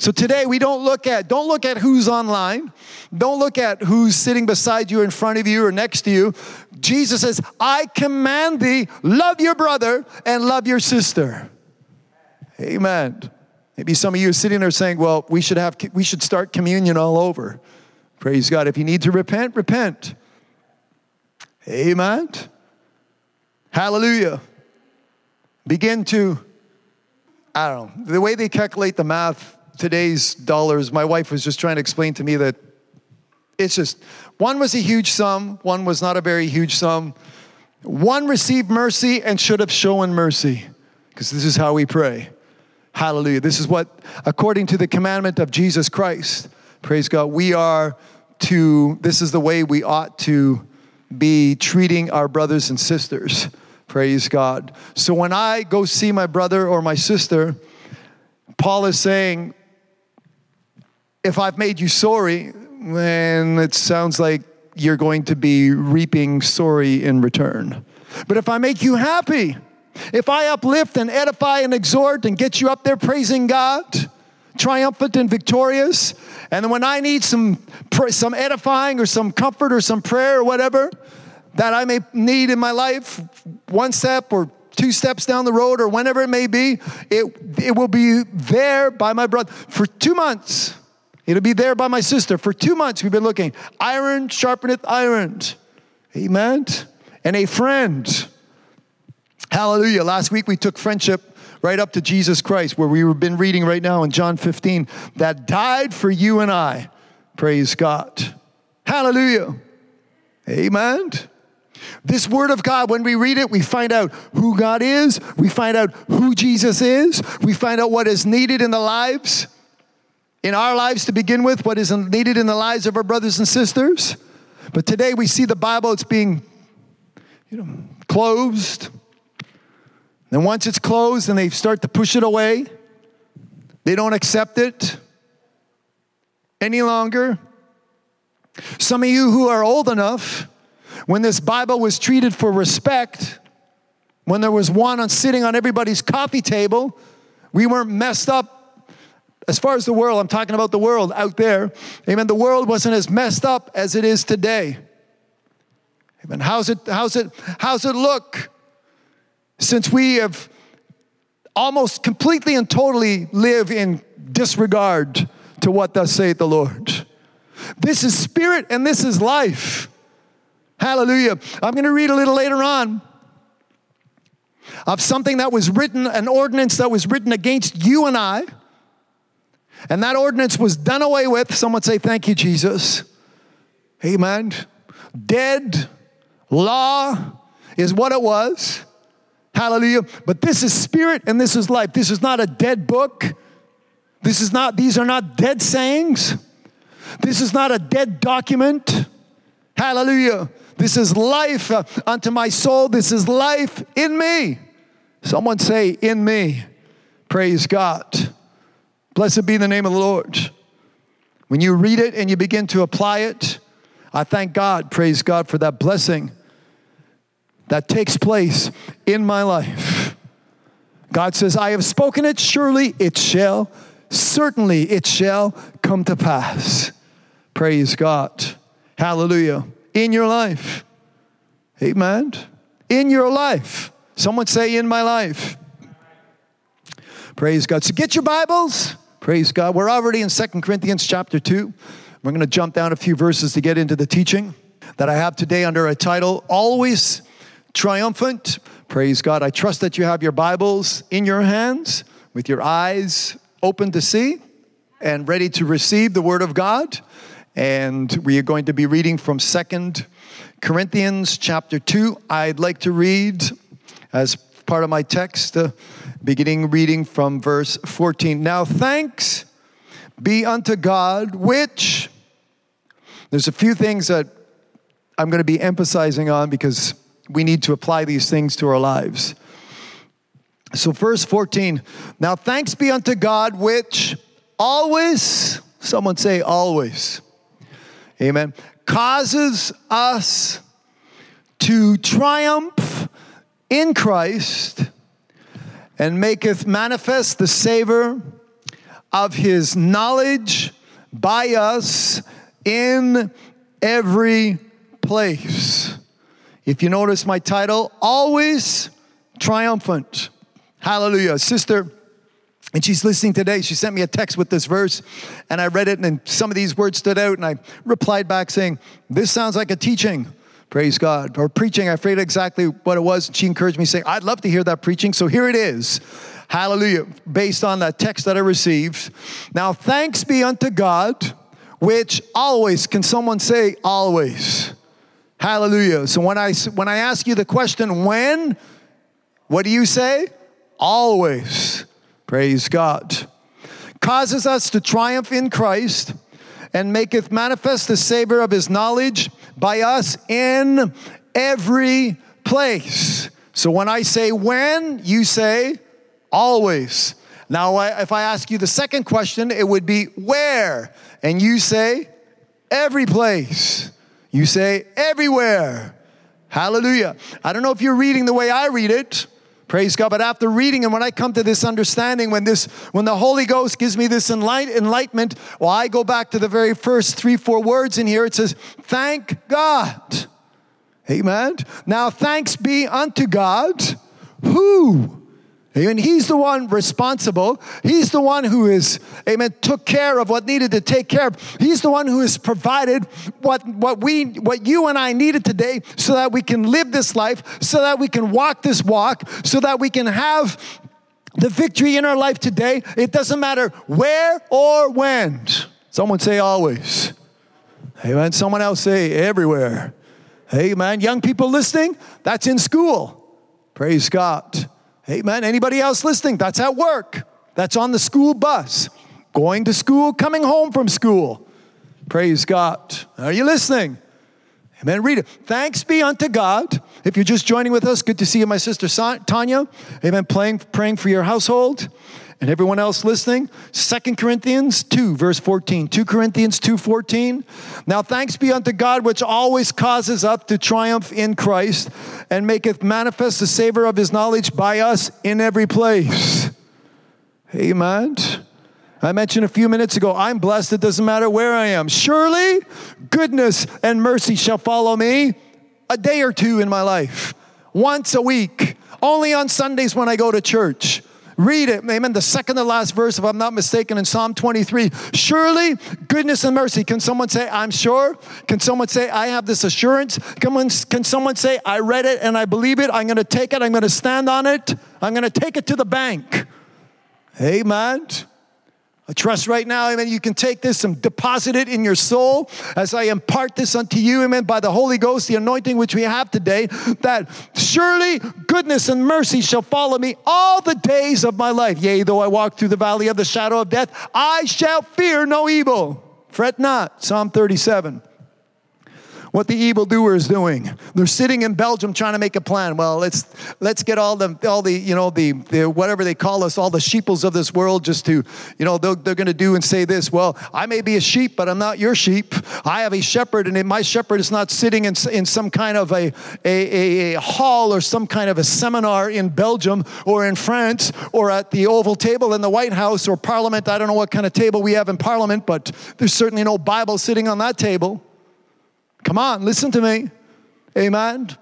B: So today we don't look at don't look at who's online. Don't look at who's sitting beside you in front of you or next to you. Jesus says, "I command thee, love your brother and love your sister." Amen. Maybe some of you are sitting there saying, "Well, we should have we should start communion all over." Praise God. If you need to repent, repent. Amen. Hallelujah. Begin to I don't know. The way they calculate the math today's dollars, my wife was just trying to explain to me that it's just one was a huge sum, one was not a very huge sum. One received mercy and should have shown mercy, because this is how we pray. Hallelujah. This is what, according to the commandment of Jesus Christ, praise God, we are to, this is the way we ought to be treating our brothers and sisters. Praise God. So when I go see my brother or my sister, Paul is saying, if I've made you sorry, then it sounds like you're going to be reaping sorry in return. But if I make you happy, if I uplift and edify and exhort and get you up there praising God, triumphant and victorious, and when I need some some edifying or some comfort or some prayer or whatever that I may need in my life, one step or two steps down the road or whenever it may be, it, it will be there by my brother for two months. It'll be there by my sister. For two months, we've been looking. Iron sharpeneth iron. Amen. And a friend. Hallelujah. Last week we took friendship right up to Jesus Christ, where we've been reading right now in John 15, that died for you and I. Praise God. Hallelujah. Amen. This word of God, when we read it, we find out who God is, we find out who Jesus is, we find out what is needed in the lives, in our lives to begin with, what is needed in the lives of our brothers and sisters. But today we see the Bible, it's being you know, closed. And once it's closed and they start to push it away, they don't accept it any longer. Some of you who are old enough, when this Bible was treated for respect, when there was one on sitting on everybody's coffee table, we weren't messed up. As far as the world, I'm talking about the world out there. Amen. The world wasn't as messed up as it is today. Amen. How's it, how's it, how's it look since we have almost completely and totally live in disregard to what thus saith the Lord? This is spirit and this is life. Hallelujah. I'm going to read a little later on of something that was written, an ordinance that was written against you and I. And that ordinance was done away with. Someone say, Thank you, Jesus. Amen. Dead law is what it was. Hallelujah. But this is spirit and this is life. This is not a dead book. This is not, these are not dead sayings. This is not a dead document. Hallelujah. This is life uh, unto my soul. This is life in me. Someone say, in me. Praise God. Blessed be the name of the Lord. When you read it and you begin to apply it, I thank God, praise God for that blessing that takes place in my life. God says, I have spoken it, surely it shall, certainly it shall come to pass. Praise God. Hallelujah. In your life. Amen. In your life. Someone say, in my life. Praise God. So get your Bibles. Praise God. We're already in Second Corinthians chapter 2. We're going to jump down a few verses to get into the teaching that I have today under a title Always Triumphant. Praise God. I trust that you have your Bibles in your hands with your eyes open to see and ready to receive the Word of God. And we are going to be reading from Second Corinthians chapter 2. I'd like to read as part of my text, uh, beginning reading from verse 14. Now, thanks be unto God, which there's a few things that I'm going to be emphasizing on because we need to apply these things to our lives. So, verse 14. Now, thanks be unto God, which always, someone say always, amen, causes us to triumph in Christ and maketh manifest the savor of his knowledge by us in every place. If you notice my title, always triumphant. Hallelujah. Sister, and she's listening today. She sent me a text with this verse, and I read it, and some of these words stood out, and I replied back saying, This sounds like a teaching. Praise God. Or preaching, I forget exactly what it was. She encouraged me, saying, I'd love to hear that preaching. So here it is. Hallelujah. Based on that text that I received. Now, thanks be unto God, which always, can someone say always? Hallelujah. So when I, when I ask you the question, when, what do you say? Always. Praise God. Causes us to triumph in Christ and maketh manifest the savor of his knowledge by us in every place. So when I say when, you say always. Now, if I ask you the second question, it would be where. And you say, every place. You say, everywhere. Hallelujah. I don't know if you're reading the way I read it. Praise God. But after reading and when I come to this understanding, when this, when the Holy Ghost gives me this enlight, enlightenment, well, I go back to the very first three, four words in here. It says, thank God. Amen. Now thanks be unto God who Amen. He's the one responsible. He's the one who is, amen, took care of what needed to take care of. He's the one who has provided what, what we, what you and I needed today so that we can live this life, so that we can walk this walk, so that we can have the victory in our life today. It doesn't matter where or when. Someone say always. Amen. Someone else say everywhere. Amen. Young people listening, that's in school. Praise God. Amen. Anybody else listening? That's at work. That's on the school bus. Going to school, coming home from school. Praise God. Are you listening? Amen. Read it. Thanks be unto God. If you're just joining with us, good to see you, my sister Tanya. Amen. Playing, praying for your household and everyone else listening. Second Corinthians 2, verse 14. 2 Corinthians 2 14. Now thanks be unto God, which always causes us to triumph in Christ and maketh manifest the savor of his knowledge by us in every place. Amen. I mentioned a few minutes ago, I'm blessed, it doesn't matter where I am. Surely goodness and mercy shall follow me a day or two in my life, once a week, only on Sundays when I go to church. Read it, amen. The second to last verse, if I'm not mistaken, in Psalm 23. Surely goodness and mercy. Can someone say, I'm sure? Can someone say, I have this assurance? Come on, can someone say, I read it and I believe it? I'm going to take it. I'm going to stand on it. I'm going to take it to the bank. Amen. I trust right now, amen, you can take this and deposit it in your soul as I impart this unto you, amen, by the Holy Ghost, the anointing which we have today, that surely goodness and mercy shall follow me all the days of my life. Yea, though I walk through the valley of the shadow of death, I shall fear no evil. Fret not, Psalm 37 what the evildoer is doing. They're sitting in Belgium trying to make a plan. Well, let's let's get all the all the you know the, the whatever they call us, all the sheeples of this world, just to you know they're, they're going to do and say this. Well, I may be a sheep, but I'm not your sheep. I have a shepherd, and my shepherd is not sitting in, in some kind of a, a, a, a hall or some kind of a seminar in Belgium or in France or at the Oval Table in the White House or Parliament. I don't know what kind of table we have in Parliament, but there's certainly no Bible sitting on that table. Come on, listen to me. Amen.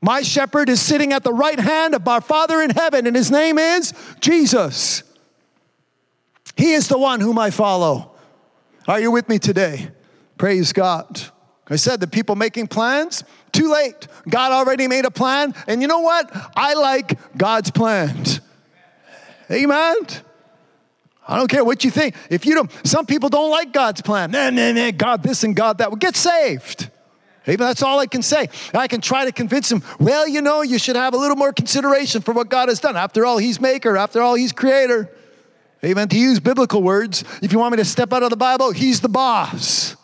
B: My shepherd is sitting at the right hand of our Father in heaven, and his name is Jesus. He is the one whom I follow. Are you with me today? Praise God. I said the people making plans, too late. God already made a plan, and you know what? I like God's plans. Amen. I don't care what you think. If you don't, some people don't like God's plan. Nah, nah, nah, God this and God that. Well, get saved. Even that's all I can say. I can try to convince him, well, you know, you should have a little more consideration for what God has done. After all, he's maker. After all, he's creator. Amen. To use biblical words, if you want me to step out of the Bible, he's the boss.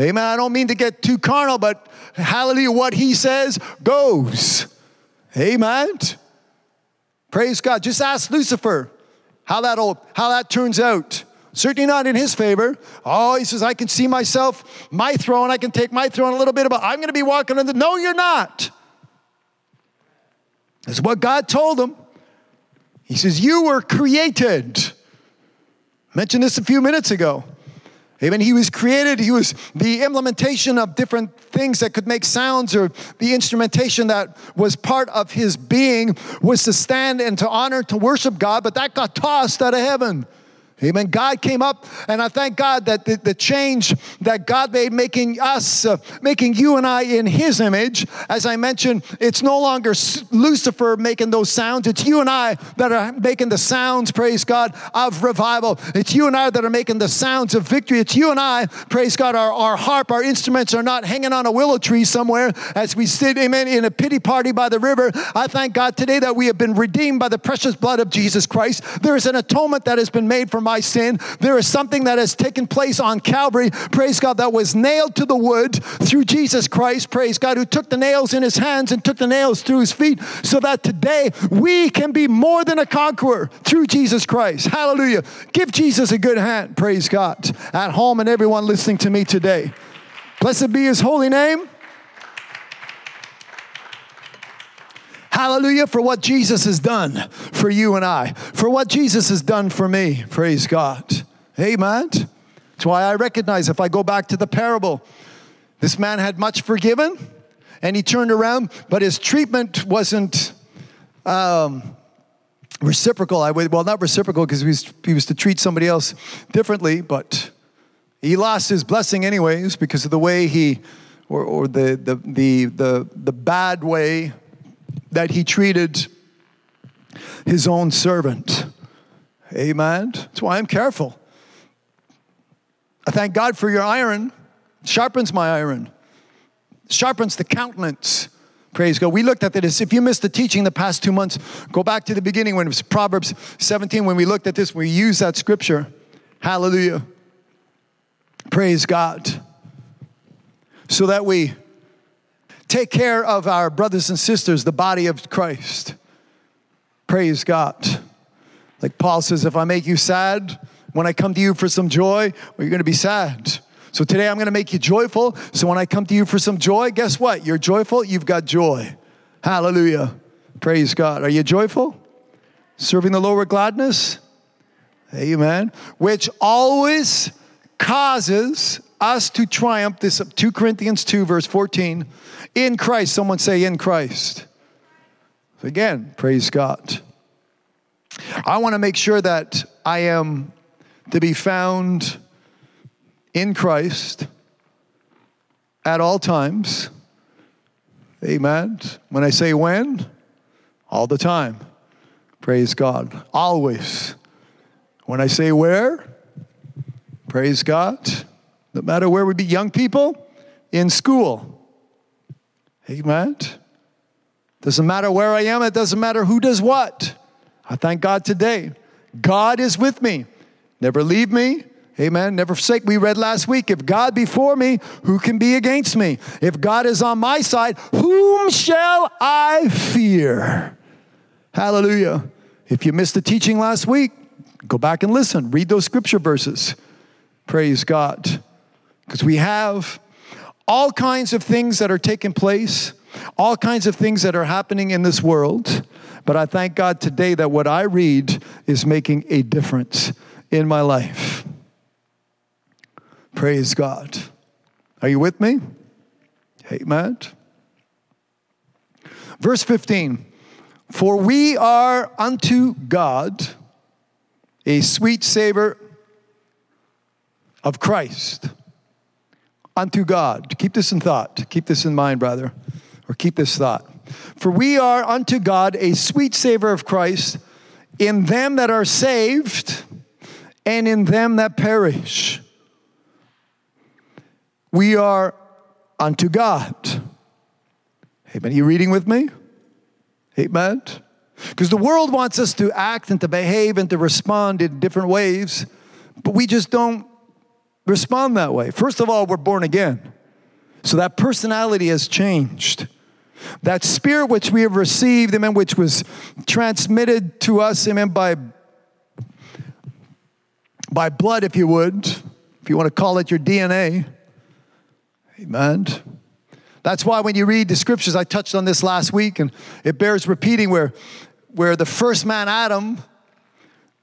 B: Amen. I don't mean to get too carnal, but hallelujah, what he says goes. Amen. Praise God. Just ask Lucifer how that all? how that turns out. Certainly not in his favor. Oh, he says, I can see myself, my throne, I can take my throne a little bit about. I'm going to be walking on the. No, you're not. That's what God told him. He says, You were created. I mentioned this a few minutes ago. Amen. He was created, he was the implementation of different things that could make sounds, or the instrumentation that was part of his being was to stand and to honor, to worship God, but that got tossed out of heaven. Amen. God came up, and I thank God that the, the change that God made, making us, uh, making you and I in His image, as I mentioned, it's no longer Lucifer making those sounds. It's you and I that are making the sounds, praise God, of revival. It's you and I that are making the sounds of victory. It's you and I, praise God, our, our harp, our instruments are not hanging on a willow tree somewhere as we sit, amen, in a pity party by the river. I thank God today that we have been redeemed by the precious blood of Jesus Christ. There is an atonement that has been made for my my sin. There is something that has taken place on Calvary, praise God, that was nailed to the wood through Jesus Christ, praise God, who took the nails in his hands and took the nails through his feet, so that today we can be more than a conqueror through Jesus Christ. Hallelujah. Give Jesus a good hand, praise God, at home and everyone listening to me today. Blessed be his holy name. Hallelujah for what Jesus has done for you and I, for what Jesus has done for me. Praise God. Amen. That's why I recognize if I go back to the parable, this man had much forgiven and he turned around, but his treatment wasn't um, reciprocal. I would, well, not reciprocal because he was, he was to treat somebody else differently, but he lost his blessing anyways because of the way he, or, or the, the, the, the, the bad way that he treated his own servant. Amen. That's why I'm careful. I thank God for your iron. Sharpens my iron. Sharpens the countenance. Praise God. We looked at this. If you missed the teaching the past two months, go back to the beginning when it was Proverbs 17, when we looked at this, we used that scripture. Hallelujah. Praise God. So that we take care of our brothers and sisters, the body of Christ. Praise God. Like Paul says, if I make you sad, when I come to you for some joy, well, you're going to be sad. So today I'm going to make you joyful. So when I come to you for some joy, guess what? You're joyful, you've got joy. Hallelujah. Praise God. Are you joyful? Serving the Lord with gladness? Amen. Which always causes us to triumph. This 2 Corinthians 2, verse 14. In Christ. Someone say, in Christ. Again, praise God. I want to make sure that I am to be found in Christ at all times. Amen. When I say when, all the time. Praise God. Always. When I say where, praise God. No matter where we be, young people, in school. Amen. Doesn't matter where I am, it doesn't matter who does what. I thank God today. God is with me. Never leave me. Amen. Never forsake. We read last week if God be for me, who can be against me? If God is on my side, whom shall I fear? Hallelujah. If you missed the teaching last week, go back and listen. Read those scripture verses. Praise God. Because we have all kinds of things that are taking place, all kinds of things that are happening in this world. But I thank God today that what I read is making a difference in my life. Praise God. Are you with me? Amen. Verse 15 For we are unto God a sweet savor of Christ unto God. Keep this in thought. Keep this in mind, brother, or keep this thought. For we are unto God a sweet savor of Christ in them that are saved and in them that perish. We are unto God. Amen. Are you reading with me? Amen. Because the world wants us to act and to behave and to respond in different ways, but we just don't respond that way. First of all, we're born again. So that personality has changed. That spirit which we have received, amen, which was transmitted to us, amen, by, by blood, if you would, if you want to call it your DNA. Amen. That's why when you read the scriptures, I touched on this last week, and it bears repeating where, where the first man, Adam,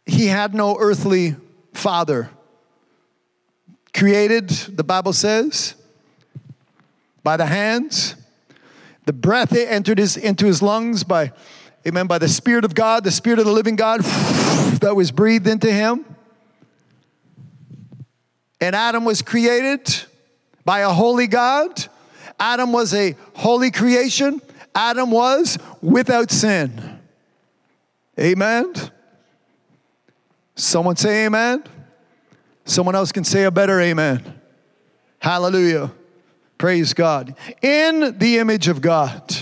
B: he had no earthly father created, the Bible says, by the hands. The breath entered his, into his lungs by, amen, by the Spirit of God, the Spirit of the living God <laughs> that was breathed into him. And Adam was created by a holy God. Adam was a holy creation. Adam was without sin. Amen. Someone say amen. Someone else can say a better amen. Hallelujah. Praise God. In the image of God.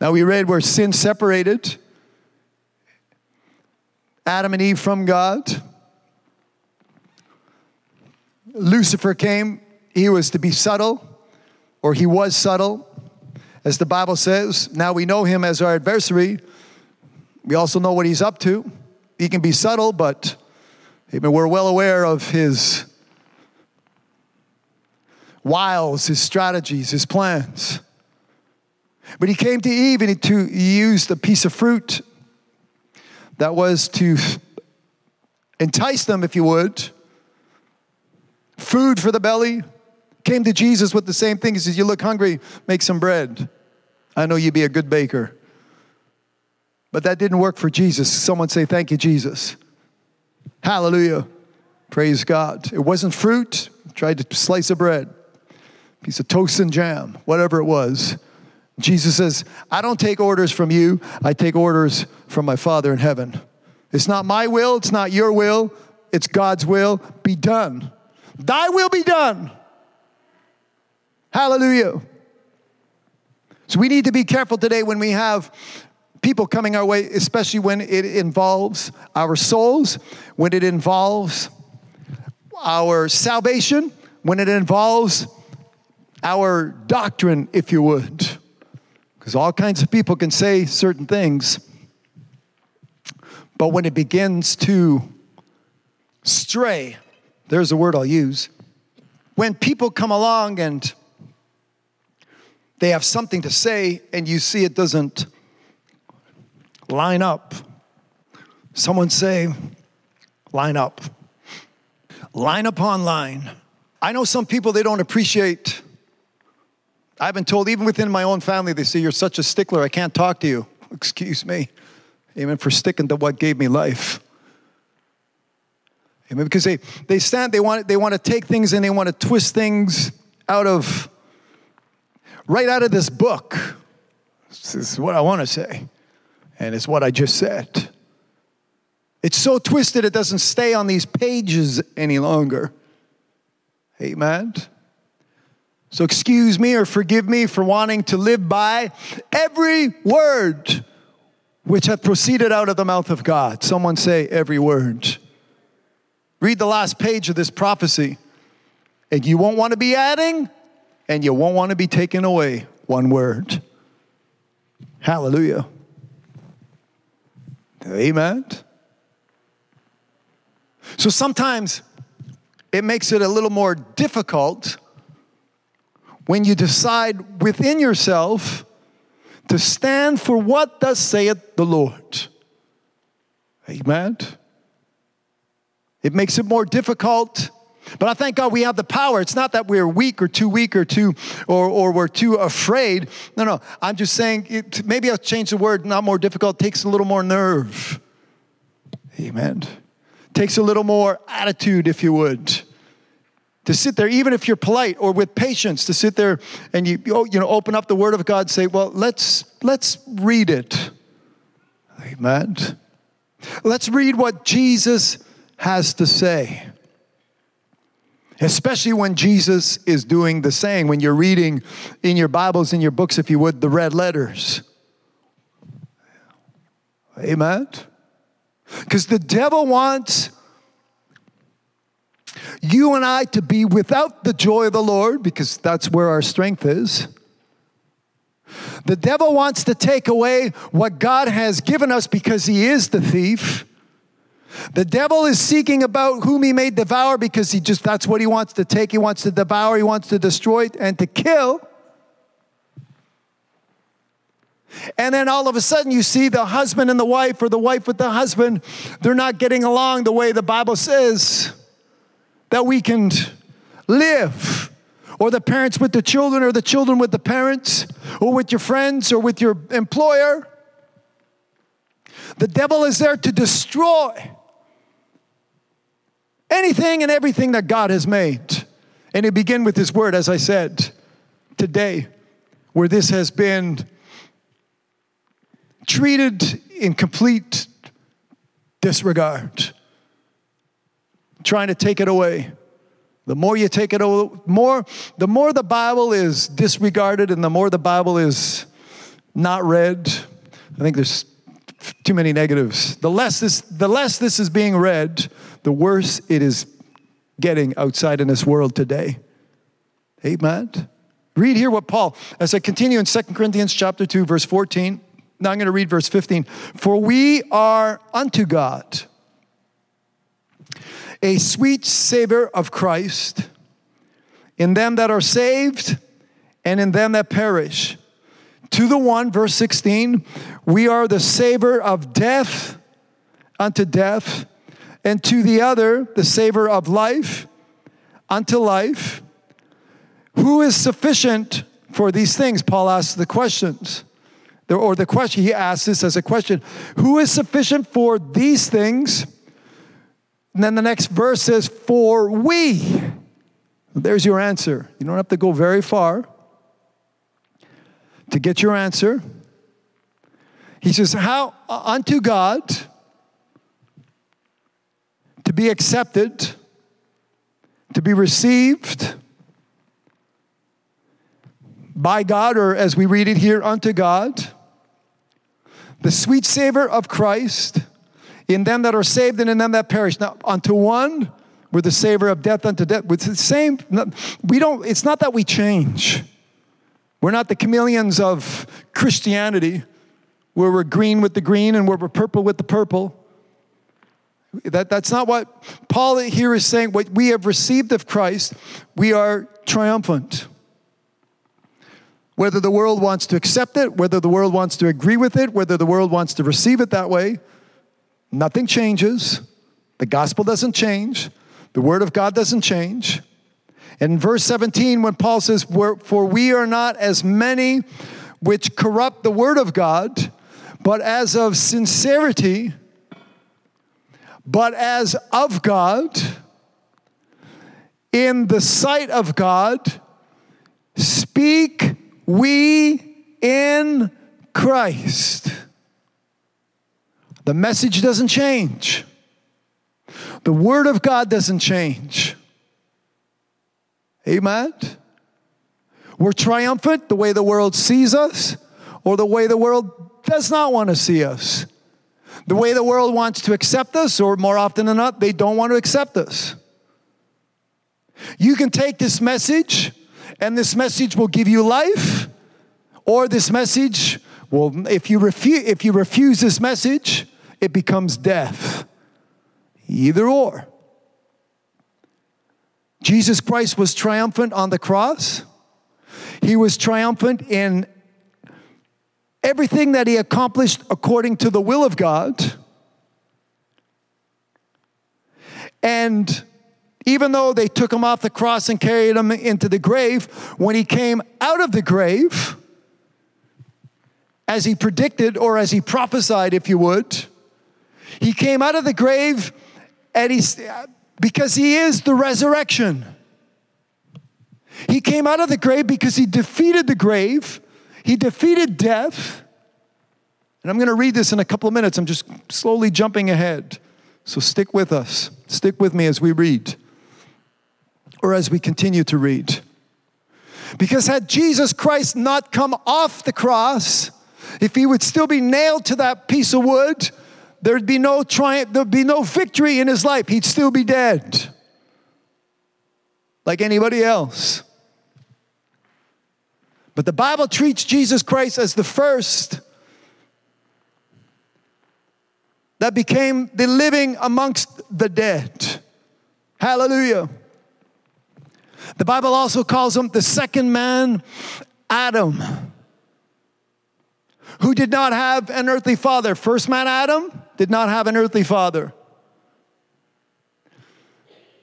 B: Now we read where sin separated Adam and Eve from God. Lucifer came, he was to be subtle, or he was subtle, as the Bible says. Now we know him as our adversary. We also know what he's up to. He can be subtle, but amen, we're well aware of his wiles, his strategies, his plans. But he came to Eve and he, to, he used a piece of fruit that was to entice them, if you would, food for the belly. Came to Jesus with the same thing. He says, You look hungry, make some bread. I know you'd be a good baker. But that didn't work for Jesus. Someone say, Thank you, Jesus. Hallelujah. Praise God. It wasn't fruit, tried to slice of bread, piece of toast and jam, whatever it was. Jesus says, I don't take orders from you, I take orders from my Father in heaven. It's not my will, it's not your will, it's God's will. Be done. Thy will be done. Hallelujah. So we need to be careful today when we have people coming our way, especially when it involves our souls, when it involves our salvation, when it involves our doctrine, if you would. Because all kinds of people can say certain things, but when it begins to stray, there's a word I'll use. When people come along and they have something to say and you see it doesn't line up, someone say, line up. Line upon line. I know some people they don't appreciate. I've been told, even within my own family, they say, You're such a stickler, I can't talk to you. <laughs> Excuse me. Amen. For sticking to what gave me life. Amen. Because they, they stand, they want, they want to take things and they want to twist things out of, right out of this book. This is what I want to say. And it's what I just said. It's so twisted it doesn't stay on these pages any longer. Amen. So excuse me or forgive me for wanting to live by every word which hath proceeded out of the mouth of God. Someone say every word. Read the last page of this prophecy, and you won't want to be adding, and you won't want to be taking away one word. Hallelujah. Amen. So sometimes it makes it a little more difficult when you decide within yourself to stand for what thus saith the Lord. Amen. It makes it more difficult. But I thank God we have the power. It's not that we're weak or too weak or too or, or we're too afraid. No, no. I'm just saying it, maybe I'll change the word, not more difficult, takes a little more nerve. Amen. Takes a little more attitude, if you would. To sit there, even if you're polite or with patience, to sit there and you, oh, you know, open up the Word of God, say, well, let's, let's read it. Amen. Let's read what Jesus has to say. Especially when Jesus is doing the saying, when you're reading in your Bibles, in your books, if you would, the red letters. Amen. Because the devil wants you and I to be without the joy of the Lord, because that's where our strength is. The devil wants to take away what God has given us because he is the thief. The devil is seeking about whom he may devour because he just that's what he wants to take. He wants to devour, he wants to destroy and to kill. And then all of a sudden, you see the husband and the wife, or the wife with the husband, they're not getting along the way the Bible says that we can live. Or the parents with the children, or the children with the parents, or with your friends, or with your employer. The devil is there to destroy anything and everything that God has made. And it begin with his word, as I said today, where this has been treated in complete disregard, trying to take it away. The more you take it away, more the more the Bible is disregarded and the more the Bible is not read. I think there's too many negatives. The less this, the less this is being read, the worse it is getting outside in this world today. Amen. Read here what Paul, as I continue in 2 Corinthians chapter 2, verse 14. Now I'm going to read verse 15. For we are unto God a sweet savor of Christ in them that are saved and in them that perish. To the one, verse 16, we are the savor of death unto death, and to the other, the savor of life unto life. Who is sufficient for these things? Paul asks the questions. Or the question, he asks this as a question Who is sufficient for these things? And then the next verse says, For we. There's your answer. You don't have to go very far to get your answer. He says, How unto God be accepted, to be received by God, or as we read it here, unto God, the sweet savor of Christ in them that are saved and in them that perish. Now, unto one, we're the savor of death unto death. It's the same. We don't, it's not that we change. We're not the chameleons of Christianity where we're green with the green and where we're purple with the purple. That, that's not what Paul here is saying. What we have received of Christ, we are triumphant. Whether the world wants to accept it, whether the world wants to agree with it, whether the world wants to receive it that way, nothing changes. The gospel doesn't change. The word of God doesn't change. And in verse 17, when Paul says, For we are not as many which corrupt the word of God, but as of sincerity, but as of God, in the sight of God, speak we in Christ. The message doesn't change. The Word of God doesn't change. Amen? We're triumphant the way the world sees us or the way the world does not want to see us. The way the world wants to accept us, or more often than not, they don't want to accept us. You can take this message, and this message will give you life, or this message will, if you refuse, if you refuse this message, it becomes death. Either or. Jesus Christ was triumphant on the cross. He was triumphant in everything that he accomplished according to the will of God. And even though they took him off the cross and carried him into the grave, when he came out of the grave, as he predicted or as he prophesied, if you would, he came out of the grave and he's because he is the resurrection. He came out of the grave because he defeated the grave, he defeated death. And I'm going to read this in a couple of minutes. I'm just slowly jumping ahead. So stick with us. Stick with me as we read or as we continue to read. Because had Jesus Christ not come off the cross, if he would still be nailed to that piece of wood, there'd be no triumph, there'd be no victory in his life. He'd still be dead. Like anybody else. But the Bible treats Jesus Christ as the first that became the living amongst the dead. Hallelujah. The Bible also calls him the second man, Adam, who did not have an earthly father. First man, Adam, did not have an earthly father.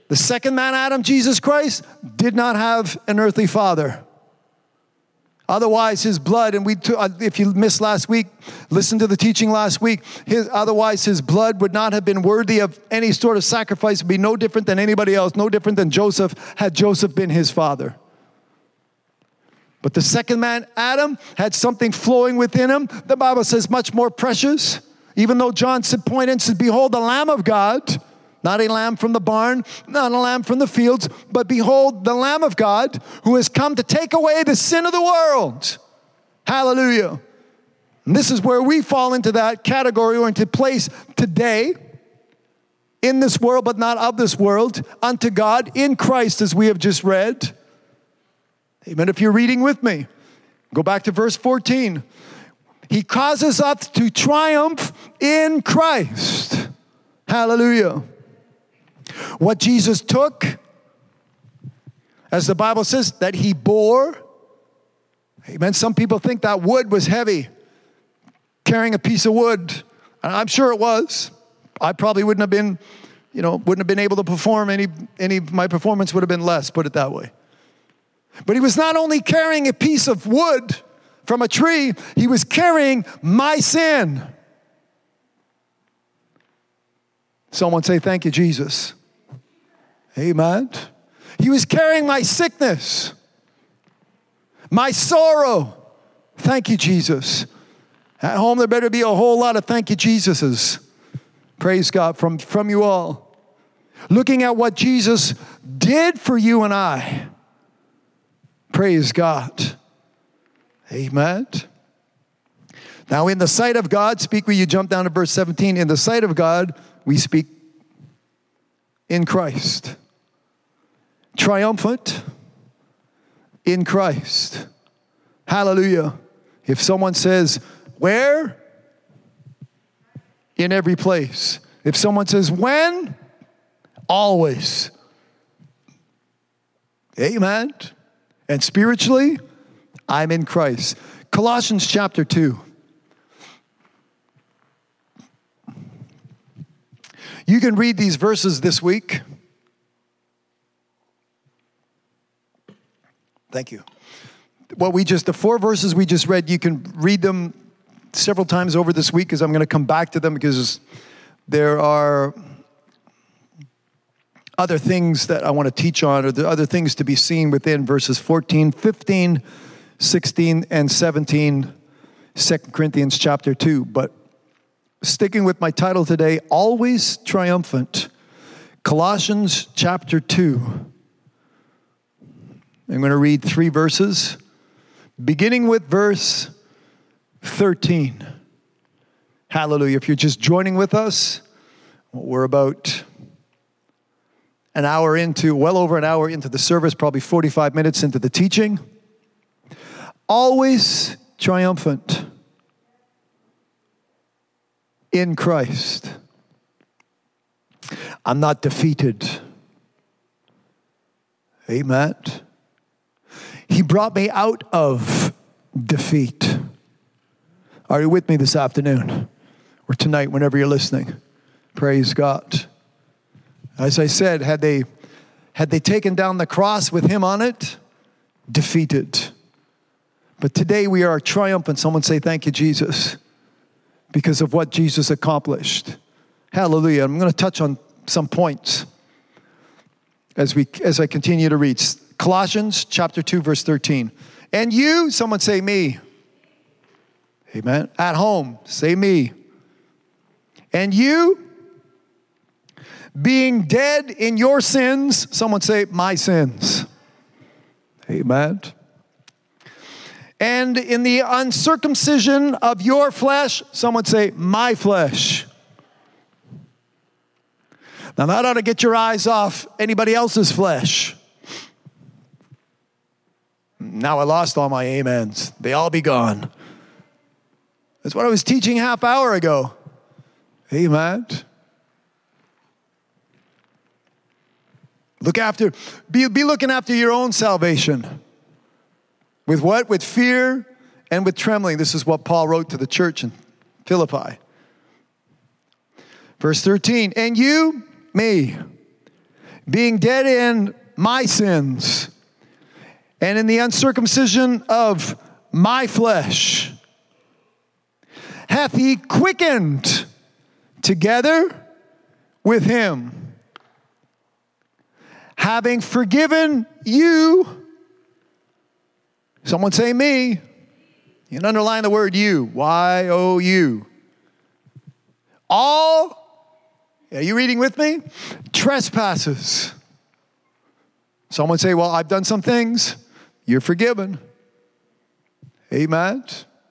B: The second man, Adam, Jesus Christ, did not have an earthly father. Otherwise, his blood, and we, uh, if you missed last week, listen to the teaching last week. His, otherwise, his blood would not have been worthy of any sort of sacrifice. Would be no different than anybody else, no different than Joseph had Joseph been his father. But the second man, Adam, had something flowing within him. The Bible says much more precious. Even though John said, point and said, "Behold, the Lamb of God." Not a lamb from the barn, not a lamb from the fields, but behold, the Lamb of God who has come to take away the sin of the world. Hallelujah. And this is where we fall into that category or into place today. in this world, but not of this world, unto God in Christ, as we have just read. Amen. If you're reading with me, go back to verse 14. He causes us to triumph in Christ. Hallelujah. What Jesus took, as the Bible says, that he bore. Amen. Some people think that wood was heavy, carrying a piece of wood. And I'm sure it was. I probably wouldn't have been, you know, wouldn't have been able to perform any, any, my performance would have been less, put it that way. But he was not only carrying a piece of wood from a tree, he was carrying my sin. Someone say, Thank you, Jesus. Amen. He was carrying my sickness, my sorrow. Thank you, Jesus. At home, there better be a whole lot of thank you, Jesuses. Praise God from, from you all. Looking at what Jesus did for you and I. Praise God. Amen. Now, in the sight of God, speak where you jump down to verse 17. In the sight of God, we speak in Christ. Triumphant in Christ. Hallelujah. If someone says, Where? In every place. If someone says, When? Always. Amen. And spiritually, I'm in Christ. Colossians chapter 2. You can read these verses this week. Thank you. What we just, the four verses we just read, you can read them several times over this week because I'm going to come back to them because there are other things that I want to teach on, or the other things to be seen within verses 14, 15, 16, and 17, 2 Corinthians chapter 2. But sticking with my title today, Always Triumphant, Colossians chapter 2. I'm going to read three verses, beginning with verse 13. Hallelujah. If you're just joining with us, we're about an hour into, well over an hour into the service, probably 45 minutes into the teaching. Always triumphant in Christ. I'm not defeated. Amen. He brought me out of defeat. Are you with me this afternoon or tonight, whenever you're listening? Praise God. As I said, had they, had they taken down the cross with him on it, defeated. But today we are triumphant. Someone say, Thank you, Jesus, because of what Jesus accomplished. Hallelujah. I'm going to touch on some points as, we, as I continue to read. Colossians chapter 2, verse 13. And you, someone say me. Amen. At home, say me. And you, being dead in your sins, someone say, my sins. Amen. And in the uncircumcision of your flesh, someone say, my flesh. Now that ought to get your eyes off anybody else's flesh. Now I lost all my amens. They all be gone. That's what I was teaching half hour ago. Amen. Look after, be, be looking after your own salvation. With what? With fear and with trembling. This is what Paul wrote to the church in Philippi. Verse 13, and you, me, being dead in my sins and in the uncircumcision of my flesh, hath he quickened together with him, having forgiven you. Someone say me. You can underline the word you. Y O U. All, are you reading with me? Trespasses. Someone say, Well, I've done some things. You're forgiven. Amen.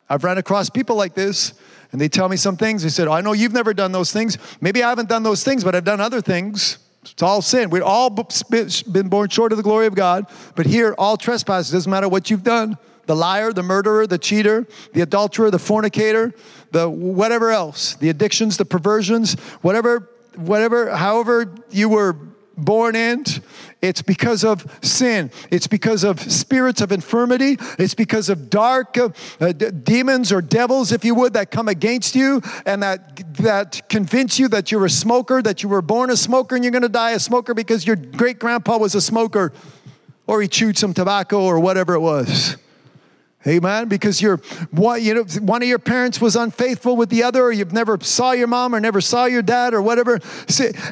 B: I've run across people like this. and they tell me some things. They said, oh, I know you've never done those things. Maybe I haven't done those things, but I've done other things. It's all sin. We've all been born short of the glory of God. But here, all trespasses, doesn't matter what you've done the liar, the murderer, the cheater, the adulterer, the fornicator, the whatever else, the addictions, the perversions, whatever, whatever, however you were born in, it's because of sin. It's because of spirits of infirmity. It's because of dark uh, uh, d- demons or devils, if you would, that come against you and that, that convince you that you're a smoker, that you were born a smoker and you're going to die a smoker because your great grandpa was a smoker or he chewed some tobacco or whatever it was. Amen. Because you're one, you know, one of your parents was unfaithful with the other, or you've never saw your mom or never saw your dad or whatever.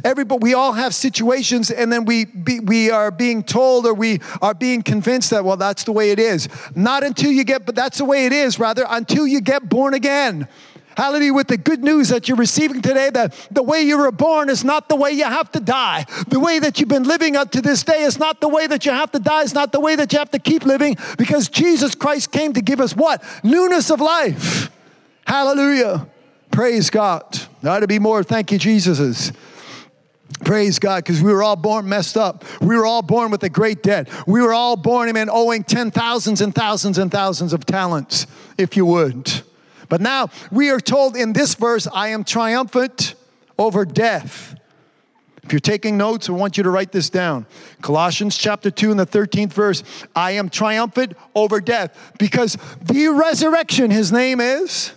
B: Everybody, we all have situations, and then we be, we are being told or we are being convinced that well, that's the way it is. Not until you get, but that's the way it is. Rather, until you get born again. Hallelujah, with the good news that you're receiving today that the way you were born is not the way you have to die. The way that you've been living up to this day is not the way that you have to die, it's not the way that you have to keep living because Jesus Christ came to give us what? Newness of life. Hallelujah. Praise God. Ought to be more thank you, Jesus's. Praise God, because we were all born messed up. We were all born with a great debt. We were all born, amen, owing ten thousands and thousands and thousands of talents, if you would. But now we are told in this verse, I am triumphant over death. If you're taking notes, I want you to write this down. Colossians chapter 2 and the 13th verse, I am triumphant over death because the resurrection, his name is,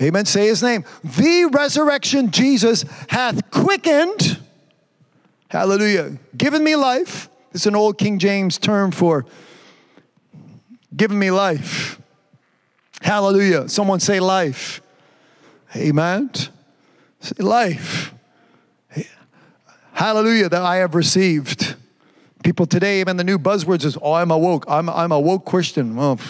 B: amen, say his name, the resurrection Jesus hath quickened, hallelujah, given me life. It's an old King James term for given me life. Hallelujah. Someone say life. Amen. Say life. Hallelujah that I have received. People today, even the new buzzwords is, oh, I'm awoke. I'm, I'm a woke Christian. Well,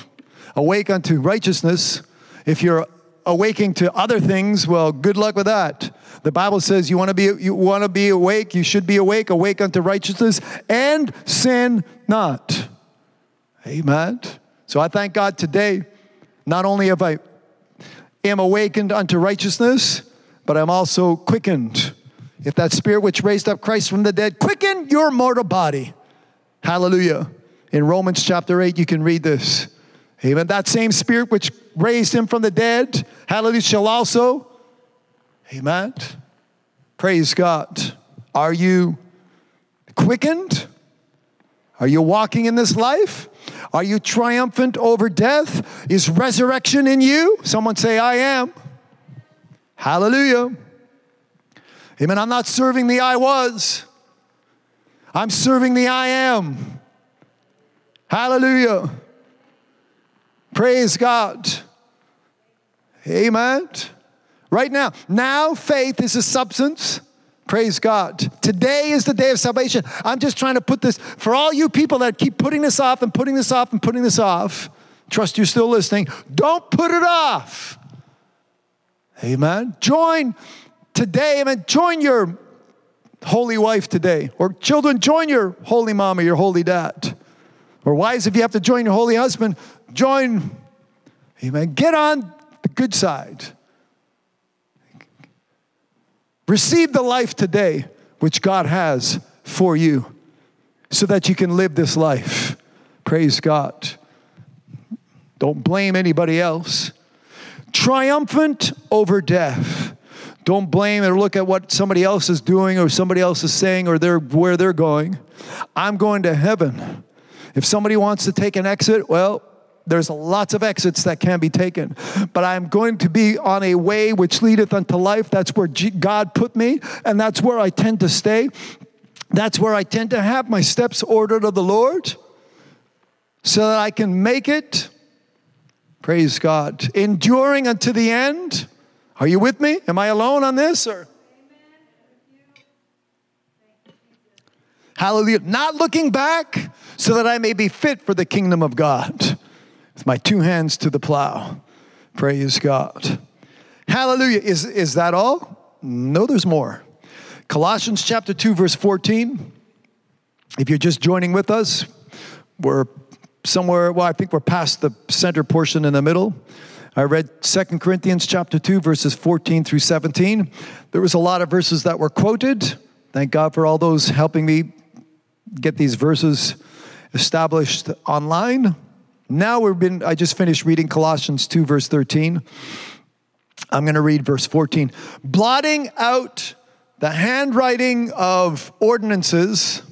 B: awake unto righteousness. If you're awaking to other things, well, good luck with that. The Bible says you want to be you want to be awake, you should be awake, awake unto righteousness, and sin not. Amen. So I thank God today not only have I am awakened unto righteousness, but I'm also quickened. If that spirit which raised up Christ from the dead, quicken your mortal body. Hallelujah. In Romans chapter 8, you can read this. Amen. That same spirit which raised him from the dead, hallelujah, shall also. Amen. Praise God. Are you quickened? Are you walking in this life? Are you triumphant over death? Is resurrection in you? Someone say, I am. Hallelujah. Amen. I'm not serving the I was, I'm serving the I am. Hallelujah. Praise God. Amen. Right now, now faith is a substance Praise God. Today is the day of salvation. I'm just trying to put this for all you people that keep putting this off and putting this off and putting this off. Trust you're still listening. Don't put it off. Amen. Join today. Amen. Join your holy wife today. Or children, join your holy mom or your holy dad. Or wives, if you have to join your holy husband, join. Amen. Get on the good side. Receive the life today which God has for you so that you can live this life. Praise God. Don't blame anybody else. Triumphant over death. Don't blame or look at what somebody else is doing or somebody else is saying or they're, where they're going. I'm going to heaven. If somebody wants to take an exit, well, there's lots of exits that can be taken. But I'm going to be on a way which leadeth unto life. That's where God put me, and that's where I tend to stay. That's where I tend to have my steps ordered of the Lord so that I can make it. Praise God. Enduring unto the end. Are you with me? Am I alone on this or? Hallelujah. Not looking back so that I may be fit for the kingdom of God with my two hands to the plow. Praise God. Hallelujah. Is, is that all? No, there's more. Colossians chapter 2, verse 14. If you're just joining with us, we're somewhere, well, I think we're past the center portion in the middle. I read 2 Corinthians chapter 2 verses 14 through 17. There was a lot of verses that were quoted. Thank God for all those helping me get these verses established online. Now we've been I just finished reading Colossians 2 verse 13. I'm going to read verse 14. Blotting out the handwriting of ordinances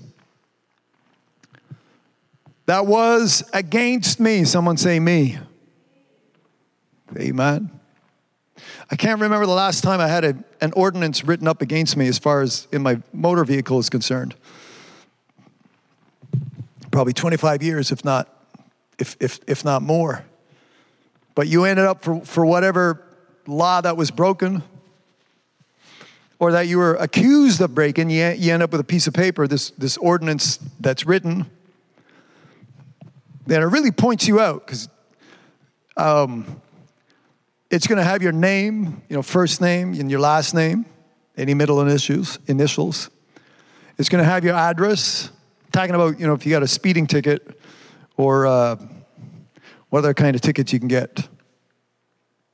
B: that was against me. Someone say me. Amen. I can't remember the last time I had a, an ordinance written up against me as far as in my motor vehicle is concerned. Probably 25 years, if not, if, if, if not more. But you ended up for, for whatever law that was broken or that you were accused of breaking, you, you end up with a piece of paper, this, this ordinance that's written. And it really points you out because um, it's going to have your name, you know, first name and your last name, any middle initials. initials. It's going to have your address. Talking about, you know, if you got a speeding ticket or uh, what other kind of tickets you can get.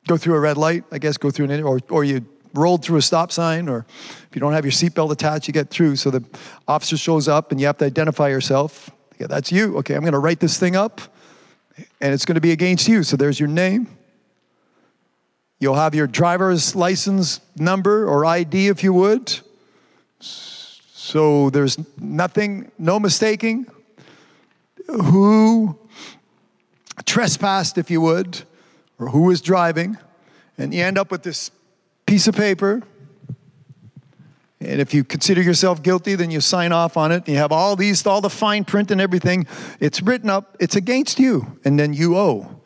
B: Go through a red light, I guess, go through an, or, or you rolled through a stop sign, or if you don't have your seatbelt attached, you get through. So the officer shows up and you have to identify yourself. Yeah, that's you. Okay, I'm going to write this thing up and it's going to be against you. So there's your name. You'll have your driver's license number or ID if you would. So there's nothing, no mistaking who trespassed, if you would, or who was driving. And you end up with this piece of paper. And if you consider yourself guilty, then you sign off on it. You have all these, all the fine print and everything. It's written up, it's against you. And then you owe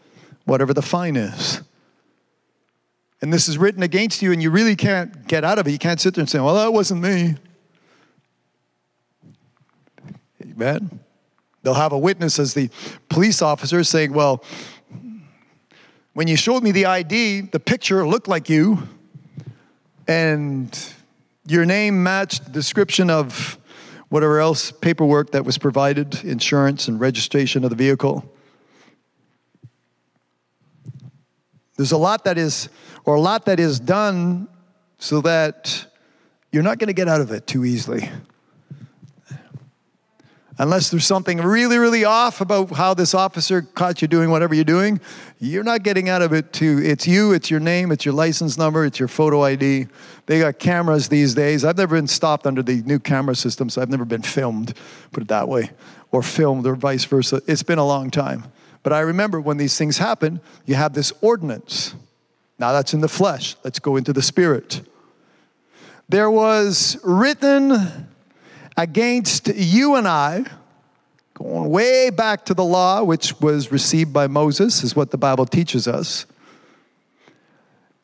B: whatever the fine is. And this is written against you, and you really can't get out of it. You can't sit there and say, Well, that wasn't me. Amen. They'll have a witness as the police officer saying, Well, when you showed me the ID, the picture looked like you, and your name matched the description of whatever else paperwork that was provided, insurance and registration of the vehicle. There's a lot that is, or a lot that is done so that you're not going to get out of it too easily. Unless there's something really, really off about how this officer caught you doing whatever you're doing, you're not getting out of it too. It's you, it's your name, it's your license number, it's your photo ID. They got cameras these days. I've never been stopped under the new camera system, so I've never been filmed, put it that way, or filmed or vice versa. It's been a long time. But I remember when these things happen, you have this ordinance. Now that's in the flesh. Let's go into the spirit. There was written against you and I, going way back to the law, which was received by Moses, is what the Bible teaches us.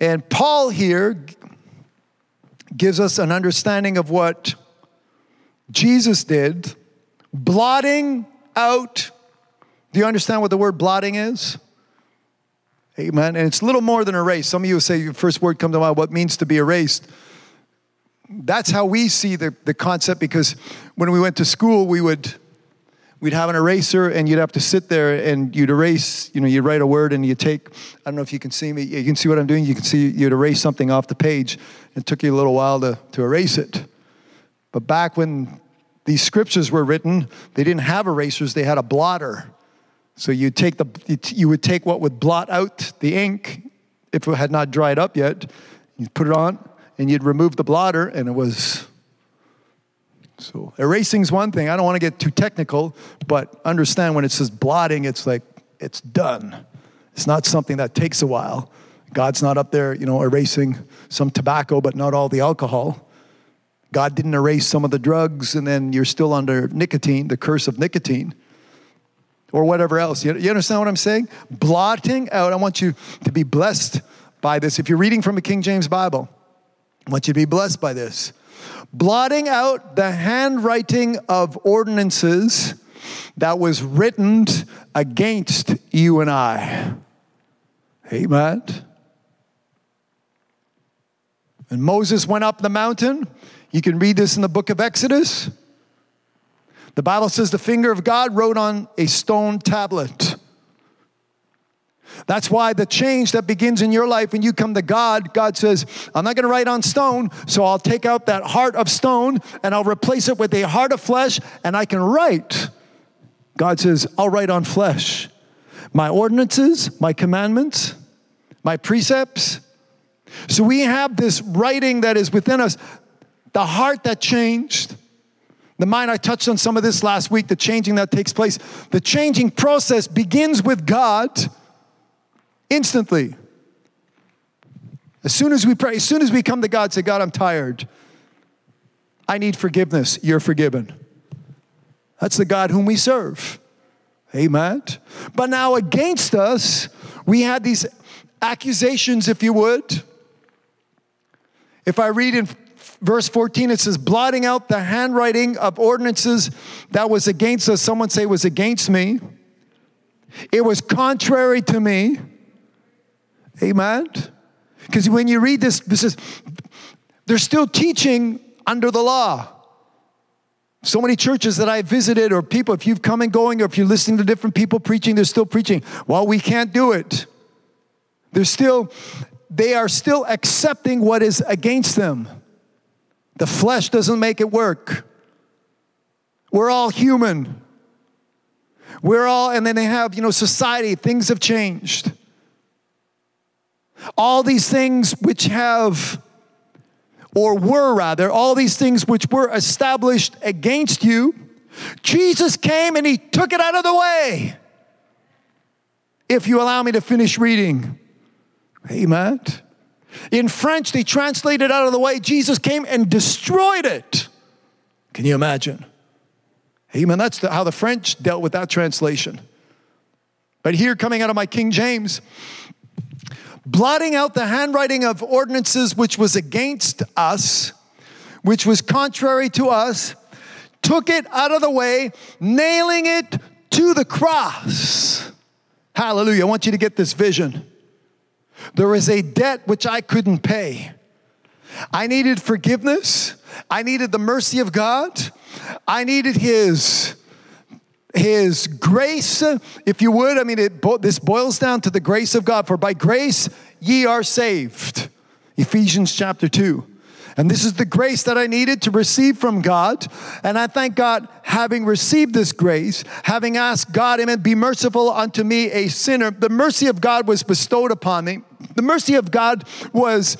B: And Paul here gives us an understanding of what Jesus did, blotting out. Do you understand what the word blotting is? Amen. And it's little more than erase. Some of you say your first word come to mind, what means to be erased? That's how we see the, the concept because when we went to school, we would we'd have an eraser and you'd have to sit there and you'd erase, you know, you'd write a word and you take, I don't know if you can see me, you can see what I'm doing, you can see you'd erase something off the page. It took you a little while to, to erase it. But back when these scriptures were written, they didn't have erasers, they had a blotter. So you take the you would take what would blot out the ink if it had not dried up yet, you put it on, and you'd remove the blotter, and it was. So erasing's one thing. I don't want to get too technical, but understand when it says blotting, it's like it's done. It's not something that takes a while. God's not up there, you know, erasing some tobacco, but not all the alcohol. God didn't erase some of the drugs, and then you're still under nicotine, the curse of nicotine, or whatever else. You, you understand what I'm saying? Blotting out. I want you to be blessed by this. If you're reading from a King James Bible, I want you to be blessed by this. Blotting out the handwriting of ordinances that was written against you and I. Amen. And Moses went up the mountain. You can read this in the book of Exodus. The Bible says the finger of God wrote on a stone tablet. That's why the change that begins in your life when you come to God, God says, I'm not going to write on stone, so I'll take out that heart of stone and I'll replace it with a heart of flesh and I can write. God says, I'll write on flesh. My ordinances, my commandments, my precepts. So we have this writing that is within us, the heart that changed. The mind, I touched on some of this last week, the changing that takes place. The changing process begins with God instantly. As soon as we pray, as soon as we come to God, say, God, I'm tired. I need forgiveness. You're forgiven. That's the God whom we serve. Amen. But now against us, we had these accusations, if you would. If I read in verse 14, it says, blotting out the handwriting of ordinances that was against us. Someone say was against me. It was contrary to me. Amen. Because when you read this, this is they're still teaching under the law. So many churches that I visited, or people, if you've come and going, or if you're listening to different people preaching, they're still preaching. Well, we can't do it. They're still, they are still accepting what is against them. The flesh doesn't make it work. We're all human. We're all, and then they have, you know, society, things have changed. All these things which have, or were rather, all these things which were established against you, Jesus came and he took it out of the way. If you allow me to finish reading. Amen. In French, they translated out of the way. Jesus came and destroyed it. Can you imagine? Amen. That's the, how the French dealt with that translation. But here, coming out of my King James, blotting out the handwriting of ordinances which was against us, which was contrary to us, took it out of the way, nailing it to the cross. Hallelujah. I want you to get this vision. There is a debt which I couldn't pay. I needed forgiveness. I needed the mercy of God. I needed His his grace, if you would. I mean, it, this boils down to the grace of God. For by grace ye are saved. Ephesians chapter 2. And this is the grace that I needed to receive from God. And I thank God, having received this grace, having asked God, Amen, be merciful unto me, a sinner. The mercy of God was bestowed upon me. The mercy of God was,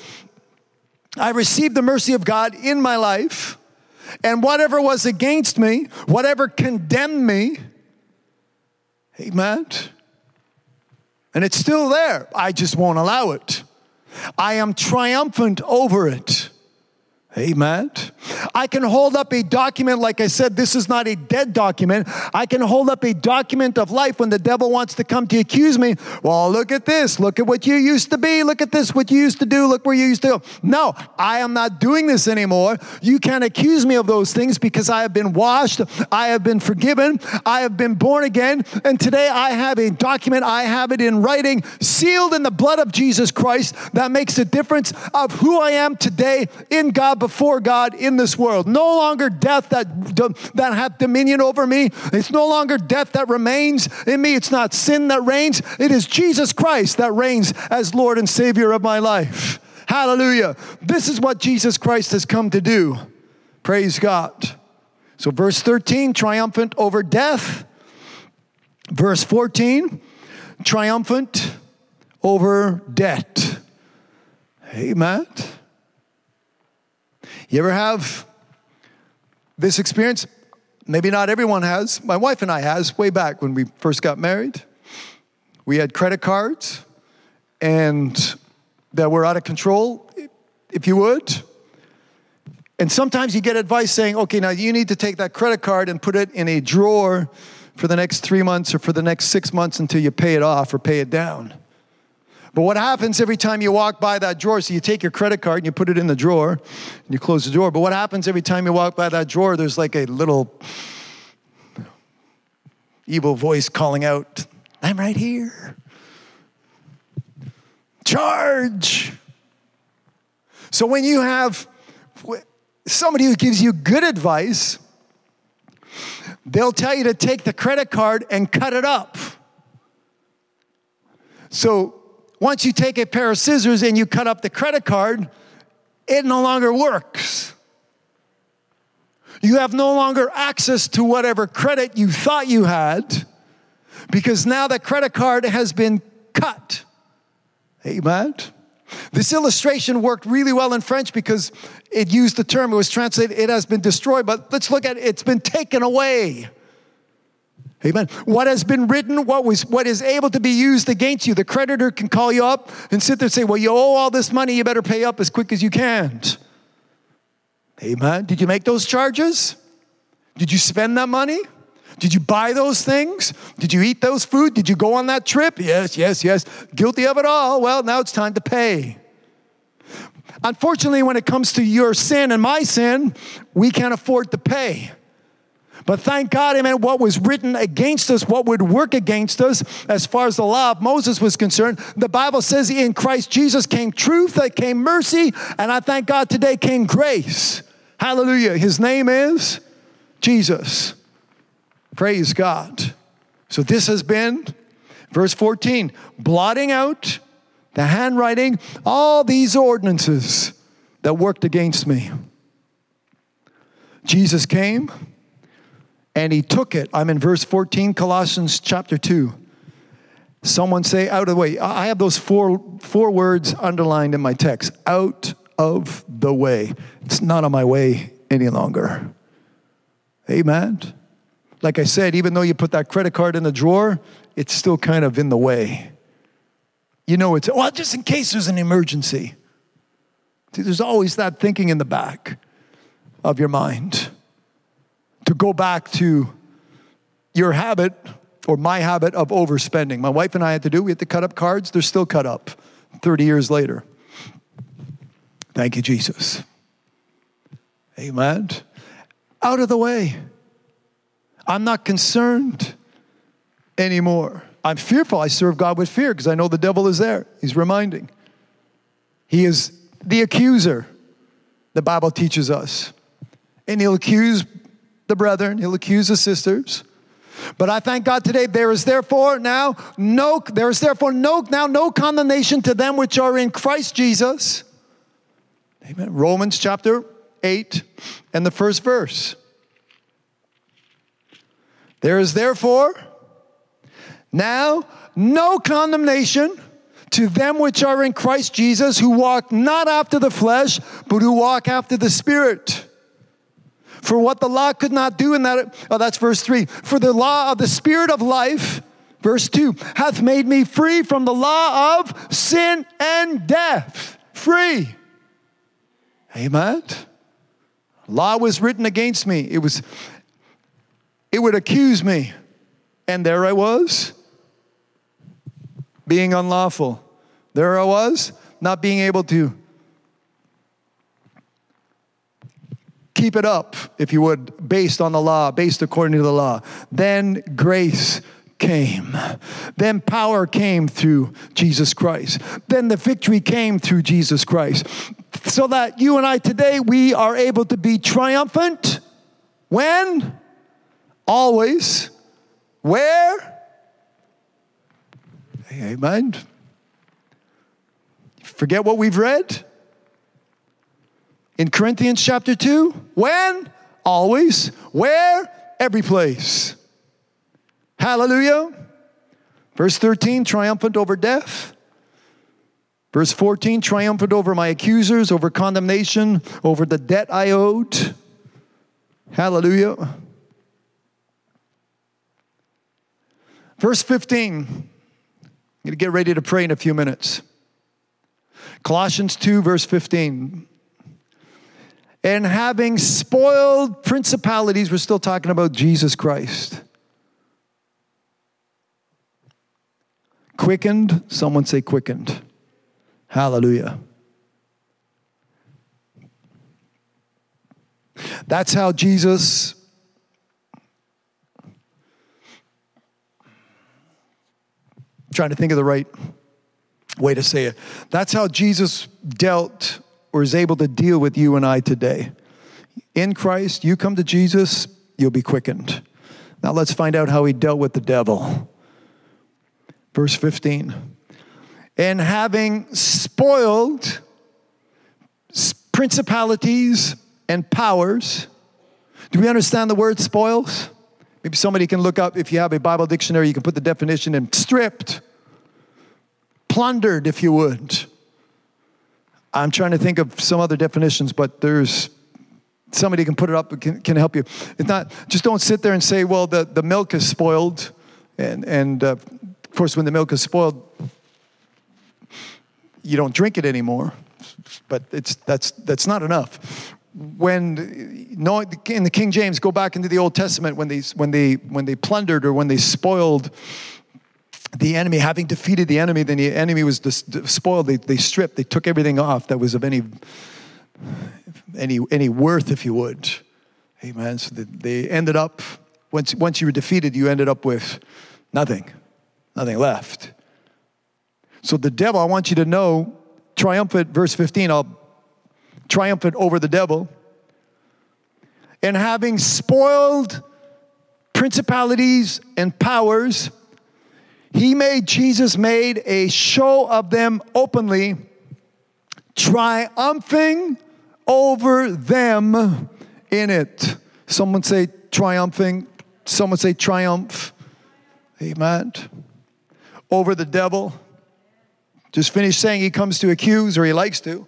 B: I received the mercy of God in my life. And whatever was against me, whatever condemned me, amen. And it's still there. I just won't allow it. I am triumphant over it. Amen. I can hold up a document, like I said, this is not a dead document. I can hold up a document of life when the devil wants to come to accuse me. Well, look at this. Look at what you used to be. Look at this, what you used to do. Look where you used to go. No, I am not doing this anymore. You can't accuse me of those things because I have been washed. I have been forgiven. I have been born again. And today I have a document. I have it in writing, sealed in the blood of Jesus Christ that makes a difference of who I am today in God before God in this world. No longer death that, that hath dominion over me. It's no longer death that remains in me. It's not sin that reigns. It is Jesus Christ that reigns as Lord and Savior of my life. Hallelujah. This is what Jesus Christ has come to do. Praise God. So, verse 13, triumphant over death. Verse 14, triumphant over debt. Amen. You ever have this experience? Maybe not everyone has. My wife and I has way back when we first got married. We had credit cards and that were out of control, if you would. And sometimes you get advice saying, okay, now you need to take that credit card and put it in a drawer for the next three months or for the next six months until you pay it off or pay it down. But what happens every time you walk by that drawer? So you take your credit card and you put it in the drawer and you close the drawer. But what happens every time you walk by that drawer? There's like a little evil voice calling out, I'm right here. Charge. So when you have somebody who gives you good advice, they'll tell you to take the credit card and cut it up. So once you take a pair of scissors and you cut up the credit card, it no longer works. You have no longer access to whatever credit you thought you had because now the credit card has been cut. Amen. This illustration worked really well in French because it used the term, it was translated, it has been destroyed, but let's look at it, it's been taken away. Amen. What has been written, what was what is able to be used against you. The creditor can call you up and sit there and say, Well, you owe all this money, you better pay up as quick as you can. Amen. Did you make those charges? Did you spend that money? Did you buy those things? Did you eat those food? Did you go on that trip? Yes, yes, yes. Guilty of it all. Well, now it's time to pay. Unfortunately, when it comes to your sin and my sin, we can't afford to pay. But thank God, amen, what was written against us, what would work against us, as far as the law of Moses was concerned, the Bible says in Christ Jesus came truth, that came mercy, and I thank God today came grace. Hallelujah. His name is Jesus. Praise God. So this has been, verse 14, blotting out the handwriting, all these ordinances that worked against me. Jesus came and he took it. I'm in verse 14, Colossians chapter 2. Someone say, out of the way. I have those four, four words underlined in my text out of the way. It's not on my way any longer. Amen. Like I said, even though you put that credit card in the drawer, it's still kind of in the way. You know, it's, well, just in case there's an emergency. See, there's always that thinking in the back of your mind to go back to your habit or my habit of overspending. My wife and I had to do, we had to cut up cards. They're still cut up 30 years later. Thank you, Jesus. Amen. Out of the way. I'm not concerned anymore. I'm fearful. I serve God with fear because I know the devil is there. He's reminding. He is the accuser, the Bible teaches us. And he'll accuse the brethren, he'll accuse the sisters. But I thank God today there is therefore now no there is therefore no now no condemnation to them which are in Christ Jesus. Amen. Romans chapter 8 and the first verse. There is therefore now no condemnation to them which are in Christ Jesus, who walk not after the flesh, but who walk after the Spirit. For what the law could not do, in that, oh, that's verse three. For the law of the Spirit of life, verse two, hath made me free from the law of sin and death. Free. Amen. Law was written against me. It was, it would accuse me. And there I was, being unlawful. There I was, not being able to keep it up, if you would, based on the law, based according to the law. Then grace came. Then power came through Jesus Christ. Then the victory came through Jesus Christ. So that you and I today, we are able to be triumphant. When? Always. Where? Amen. Forget what we've read? In Corinthians chapter 2, when? Always. Where? Every place. Hallelujah. Verse 13, triumphant over death. Verse 14, triumphant over my accusers, over condemnation, over the debt I owed. Hallelujah. Verse 15, I'm going to get ready to pray in a few minutes. Colossians 2, verse 15 and having spoiled principalities, we're still talking about Jesus Christ. Quickened, someone say quickened. Hallelujah. That's how Jesus trying to think of the right way to say it. That's how Jesus dealt or is able to deal with you and I today. In Christ, you come to Jesus, you'll be quickened. Now let's find out how he dealt with the devil. Verse 15 and having spoiled principalities and powers. Do we understand the word spoils? Maybe somebody can look up, if you have a Bible dictionary, you can put the definition in stripped, plundered, if you would. I'm trying to think of some other definitions, but there's somebody can put it up can, can help you. It's not just don't sit there and say, well, the, the milk is spoiled, and and uh, of course when the milk is spoiled, you don't drink it anymore. But it's that's that's not enough. When no, in the King James, go back into the Old Testament when they when they when they plundered or when they spoiled the enemy, having defeated the enemy, then the enemy was dis- spoiled. They, they stripped, they took everything off that was of any any any worth, if you would. Amen. So they ended up once once you were defeated, you ended up with nothing, nothing left. So the devil, I want you to know, triumphant, verse 15, I'll triumphant over the devil. And having spoiled principalities and powers, he made, Jesus made a show of them openly, triumphing over them in it. Someone say triumphing, someone say triumph. Amen. Over the devil. Just finished saying he comes to accuse, or he likes to.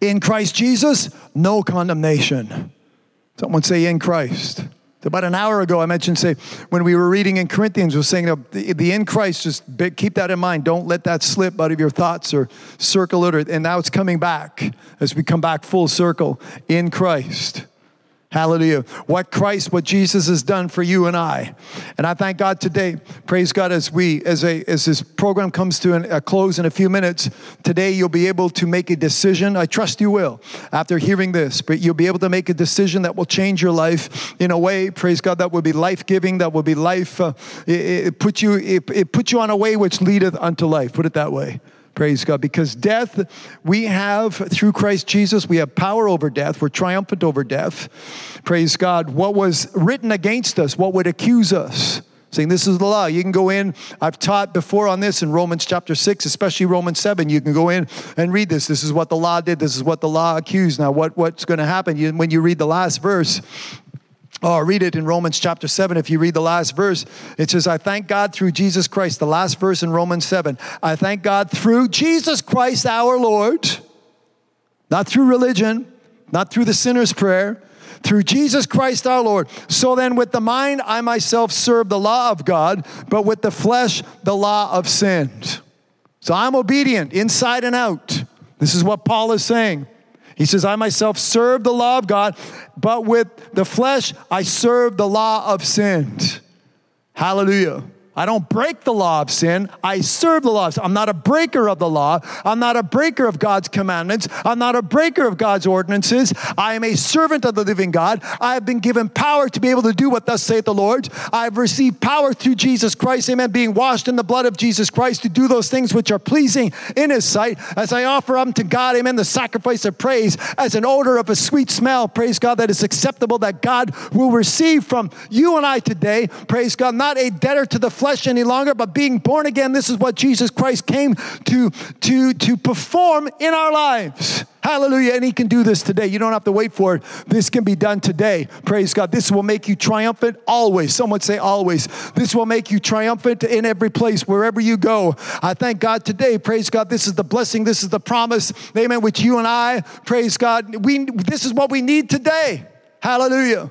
B: In Christ Jesus, no condemnation. Someone say, in Christ. About an hour ago, I mentioned, say, when we were reading in Corinthians, was saying the, the in Christ, just be, keep that in mind. Don't let that slip out of your thoughts or circle it. Or, and now it's coming back as we come back full circle in Christ. Hallelujah. What Christ, what Jesus has done for you and I. And I thank God today. Praise God as we, as a, as this program comes to an, a close in a few minutes, today you'll be able to make a decision. I trust you will after hearing this, but you'll be able to make a decision that will change your life in a way, praise God, that will be life giving, that will be life, uh, it, it put you, it, it put you on a way which leadeth unto life. Put it that way. Praise God. Because death, we have through Christ Jesus, we have power over death. We're triumphant over death. Praise God. What was written against us, what would accuse us? Saying this is the law. You can go in. I've taught before on this in Romans chapter 6, especially Romans 7. You can go in and read this. This is what the law did. This is what the law accused. Now, what, what's going to happen? When you read the last verse, Oh, read it in Romans chapter 7. If you read the last verse, it says, I thank God through Jesus Christ. The last verse in Romans 7. I thank God through Jesus Christ our Lord, not through religion, not through the sinner's prayer, through Jesus Christ our Lord. So then, with the mind, I myself serve the law of God, but with the flesh, the law of sin. So I'm obedient inside and out. This is what Paul is saying. He says, I myself serve the law of God, but with the flesh I serve the law of sin. Hallelujah. I don't break the law of sin. I serve the law. I'm not a breaker of the law. I'm not a breaker of God's commandments. I'm not a breaker of God's ordinances. I am a servant of the living God. I have been given power to be able to do what thus saith the Lord. I have received power through Jesus Christ, amen, being washed in the blood of Jesus Christ to do those things which are pleasing in his sight as I offer unto God, amen, the sacrifice of praise as an odor of a sweet smell, praise God, that is acceptable that God will receive from you and I today, praise God, not a debtor to the flesh any longer, but being born again. This is what Jesus Christ came to, to, to perform in our lives. Hallelujah. And he can do this today. You don't have to wait for it. This can be done today. Praise God. This will make you triumphant always. Someone say always. This will make you triumphant in every place, wherever you go. I thank God today. Praise God. This is the blessing. This is the promise. Amen. Which you and I, praise God. We, this is what we need today. Hallelujah.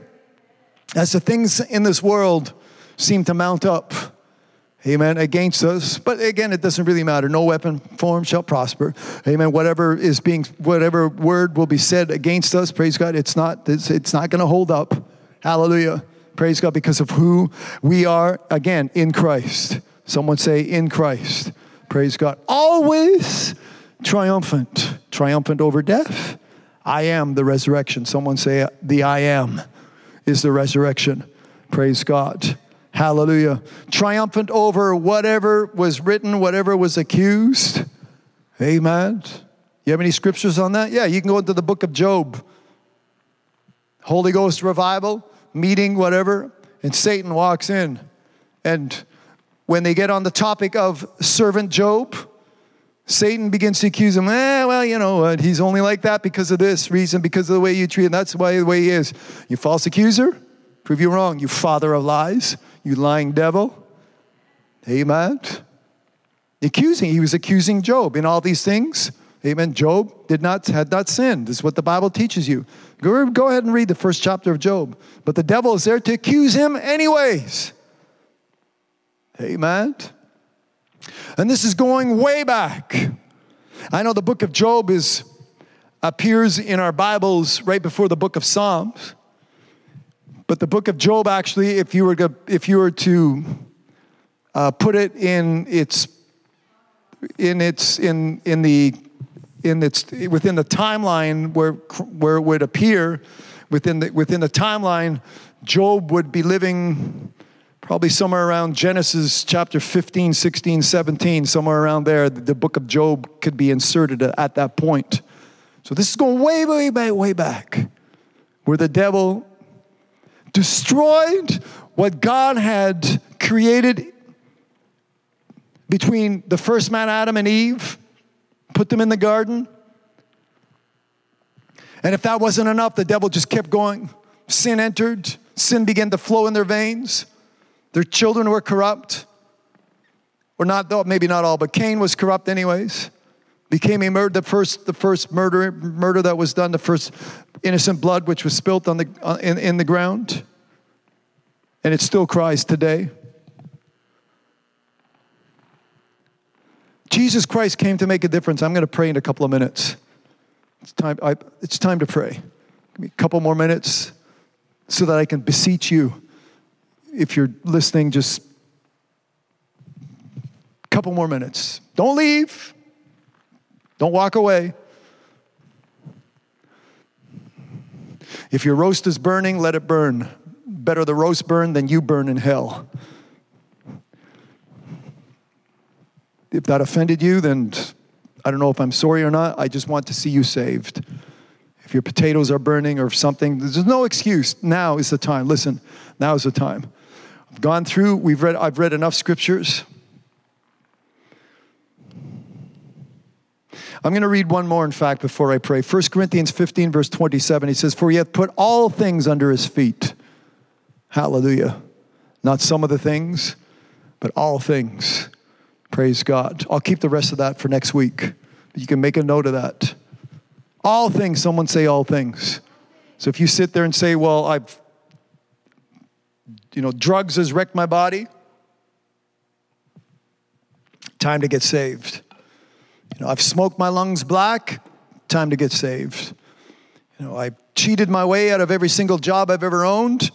B: As the things in this world seem to mount up amen, against us. But again, it doesn't really matter. No weapon formed shall prosper. Amen. Whatever is being, whatever word will be said against us, praise God, it's not, it's, it's not going to hold up. Hallelujah. Praise God because of who we are, again, in Christ. Someone say, in Christ. Praise God. Always triumphant. Triumphant over death. I am the resurrection. Someone say, the I am is the resurrection. Praise God. Hallelujah. Triumphant over whatever was written, whatever was accused. Amen. You have any scriptures on that? Yeah, you can go into the book of Job. Holy Ghost revival, meeting, whatever, and Satan walks in. And when they get on the topic of servant Job, Satan begins to accuse him, eh, well, you know what, he's only like that because of this reason, because of the way you treat him. That's why the way he is. You false accuser, prove you wrong. You father of lies, you lying devil. Amen. Accusing, he was accusing Job in all these things. Amen. Job did not had not sinned. This is what the Bible teaches you. Go, go ahead and read the first chapter of Job. But the devil is there to accuse him anyways. Amen. And this is going way back. I know the book of Job is appears in our Bibles right before the book of Psalms. But the book of Job actually, if you were to, if you were to uh, put it in its in its in in the in its within the timeline where where it would appear within the within the timeline, Job would be living probably somewhere around Genesis chapter 15, 16, 17, somewhere around there. The, the book of Job could be inserted at that point. So this is going way, way, way, way back, where the devil destroyed what God had created between the first man, Adam and Eve, put them in the garden. And if that wasn't enough, the devil just kept going. Sin entered, sin began to flow in their veins. Their children were corrupt. Or not, maybe not all, but Cain was corrupt anyways. Became a murder, the first, the first murder, murder that was done, the first innocent blood which was spilt on the, in, in the ground. And it still cries today. Jesus Christ came to make a difference. I'm going to pray in a couple of minutes. It's time, I, it's time to pray. Give me a couple more minutes so that I can beseech you. If you're listening, just a couple more minutes. Don't leave. Don't walk away. If your roast is burning, let it burn. Better the roast burn than you burn in hell. If that offended you, then I don't know if I'm sorry or not. I just want to see you saved. If your potatoes are burning or something, there's no excuse. Now is the time. Listen, now is the time. I've gone through, we've read, I've read enough scriptures. I'm going to read one more, in fact, before I pray. 1 Corinthians 15, verse 27, he says, For he hath put all things under his feet. Hallelujah. Not some of the things, but all things. Praise God. I'll keep the rest of that for next week. You can make a note of that. All things, someone say all things. So if you sit there and say, Well, I've, you know, drugs has wrecked my body, time to get saved. Know, I've smoked my lungs black, time to get saved. You know, I cheated my way out of every single job I've ever owned,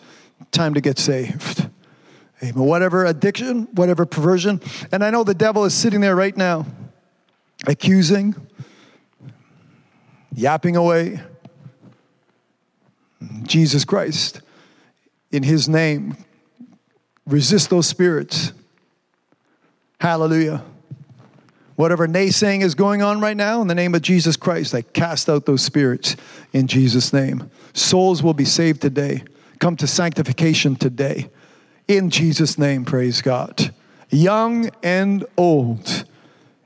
B: time to get saved. Amen. Whatever addiction, whatever perversion. And I know the devil is sitting there right now, accusing, yapping away. Jesus Christ, in his name, resist those spirits. Hallelujah. Whatever naysaying is going on right now, in the name of Jesus Christ, I cast out those spirits in Jesus' name. Souls will be saved today. Come to sanctification today. In Jesus' name, praise God. Young and old.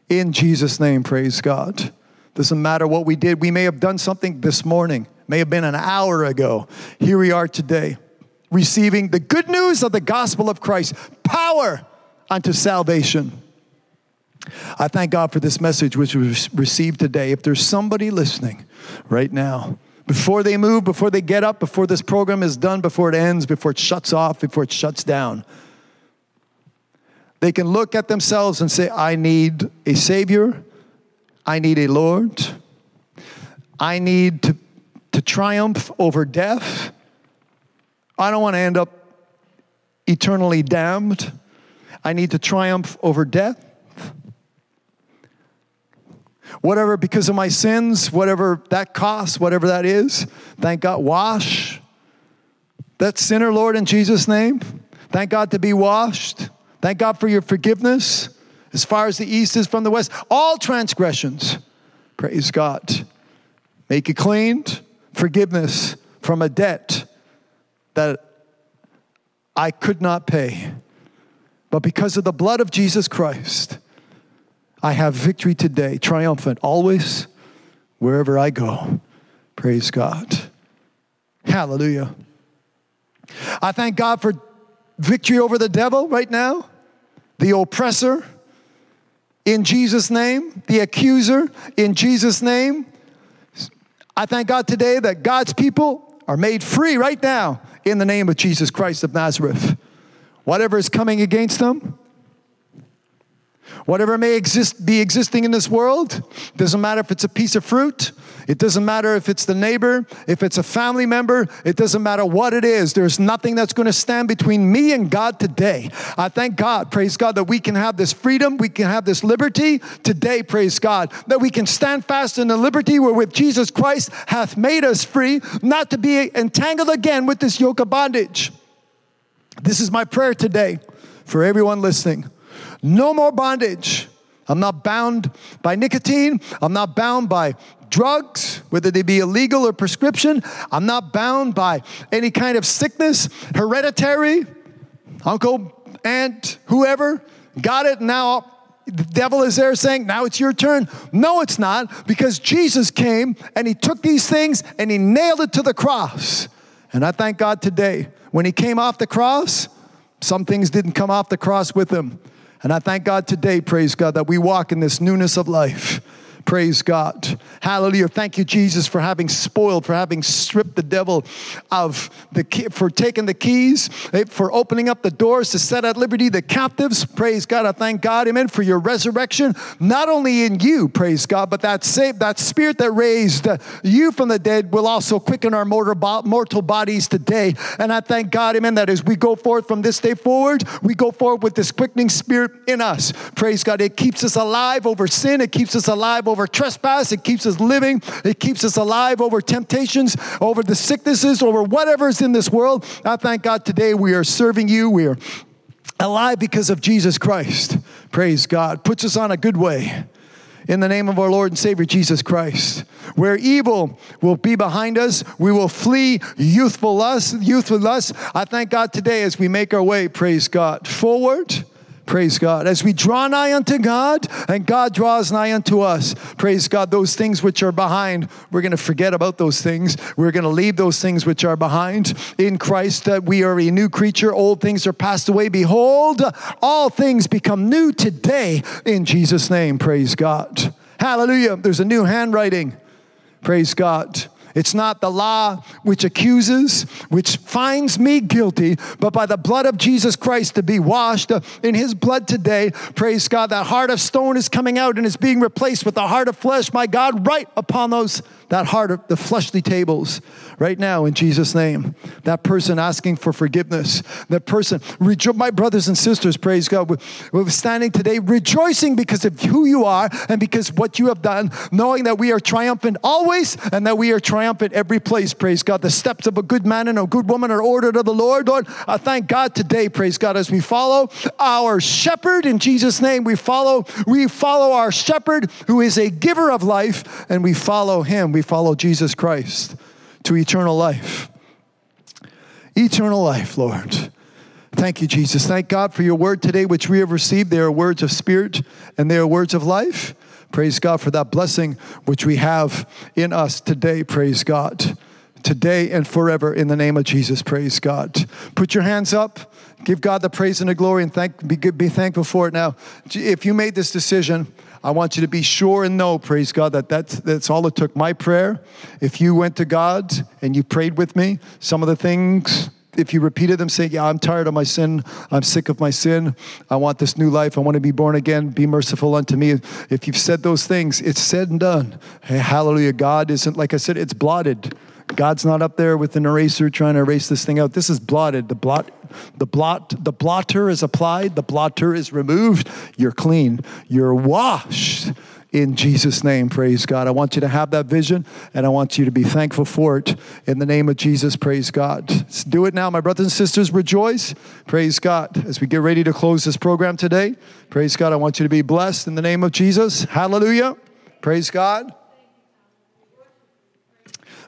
B: In Jesus' name, praise God. Doesn't matter what we did. We may have done something this morning, may have been an hour ago. Here we are today, receiving the good news of the gospel of Christ, power unto salvation. I thank God for this message which was received today. If there's somebody listening right now, before they move, before they get up, before this program is done, before it ends, before it shuts off, before it shuts down, they can look at themselves and say, I need a Savior, I need a Lord, I need to, to triumph over death. I don't want to end up eternally damned. I need to triumph over death whatever because of my sins, whatever that costs, whatever that is. Thank God, wash that sinner, Lord, in Jesus' name. Thank God to be washed. Thank God for your forgiveness as far as the east is from the west. All transgressions, praise God. Make you cleaned, forgiveness from a debt that I could not pay. But because of the blood of Jesus Christ, I have victory today, triumphant always, wherever I go. Praise God. Hallelujah. I thank God for victory over the devil right now, the oppressor in Jesus' name, the accuser in Jesus' name. I thank God today that God's people are made free right now in the name of Jesus Christ of Nazareth. Whatever is coming against them, whatever may exist, be existing in this world, doesn't matter if it's a piece of fruit, it doesn't matter if it's the neighbor, if it's a family member, it doesn't matter what it is. There's nothing that's going to stand between me and God today. I thank God, praise God, that we can have this freedom, we can have this liberty today, praise God, that we can stand fast in the liberty wherewith Jesus Christ hath made us free, not to be entangled again with this yoke of bondage. This is my prayer today for everyone listening. No more bondage. I'm not bound by nicotine. I'm not bound by drugs, whether they be illegal or prescription. I'm not bound by any kind of sickness, hereditary, uncle, aunt, whoever. Got it now. The devil is there saying, Now it's your turn. No, it's not, because Jesus came and he took these things and he nailed it to the cross. And I thank God today, when he came off the cross, some things didn't come off the cross with him. And I thank God today, praise God, that we walk in this newness of life. Praise God. Hallelujah. Thank you, Jesus, for having spoiled, for having stripped the devil of the key, for taking the keys, eh, for opening up the doors to set at liberty the captives. Praise God. I thank God, amen, for your resurrection, not only in you, praise God, but that same, that spirit that raised uh, you from the dead will also quicken our mortal, mortal bodies today. And I thank God, amen, that as we go forth from this day forward, we go forward with this quickening spirit in us. Praise God. It keeps us alive over sin. It keeps us alive over trespass. It keeps us living. It keeps us alive over temptations, over the sicknesses, over whatever's in this world. I thank God today we are serving you. We are alive because of Jesus Christ. Praise God. Puts us on a good way. In the name of our Lord and Savior Jesus Christ. Where evil will be behind us, we will flee youthful lust, youthful lust. I thank God today as we make our way, praise God, forward Praise God. As we draw nigh unto God and God draws nigh unto us, praise God, those things which are behind, we're going to forget about those things. We're going to leave those things which are behind. In Christ, that we are a new creature. Old things are passed away. Behold, all things become new today in Jesus' name. Praise God. Hallelujah. There's a new handwriting. Praise God. It's not the law which accuses, which finds me guilty, but by the blood of Jesus Christ to be washed in his blood today. Praise God. That heart of stone is coming out and is being replaced with the heart of flesh, my God, right upon those, that heart of the fleshly tables right now in Jesus' name. That person asking for forgiveness, that person, rejo- my brothers and sisters, praise God, we're, standing today rejoicing because of who you are and because what you have done, knowing that we are triumphant always and that we are triumphant every place, praise God. The steps of a good man and a good woman are ordered of the Lord. Lord, I thank God today, praise God, as we follow our shepherd in Jesus' name. We follow, we follow our shepherd who is a giver of life, and we follow him. We follow Jesus Christ to eternal life. Eternal life, Lord. Thank you, Jesus. Thank God for your word today, which we have received. They are words of spirit and they are words of life. Praise God for that blessing which we have in us today. Praise God. Today and forever in the name of Jesus. Praise God. Put your hands up. Give God the praise and the glory and thank, be, be thankful for it. Now, if you made this decision, I want you to be sure and know, praise God, that that's, that's all it took. My prayer, if you went to God and you prayed with me, some of the things, if you repeated them, say, Yeah, I'm tired of my sin. I'm sick of my sin. I want this new life. I want to be born again. Be merciful unto me. If you've said those things, it's said and done. Hey, hallelujah. God isn't, like I said, it's blotted. God's not up there with an eraser trying to erase this thing out. This is blotted. The blot, the blot, the blotter is applied. The blotter is removed. You're clean. You're washed in Jesus' name. Praise God. I want you to have that vision and I want you to be thankful for it in the name of Jesus. Praise God. Let's do it now, my brothers and sisters. Rejoice. Praise God. As we get ready to close this program today, praise God. I want you to be blessed in the name of Jesus. Hallelujah. Praise God.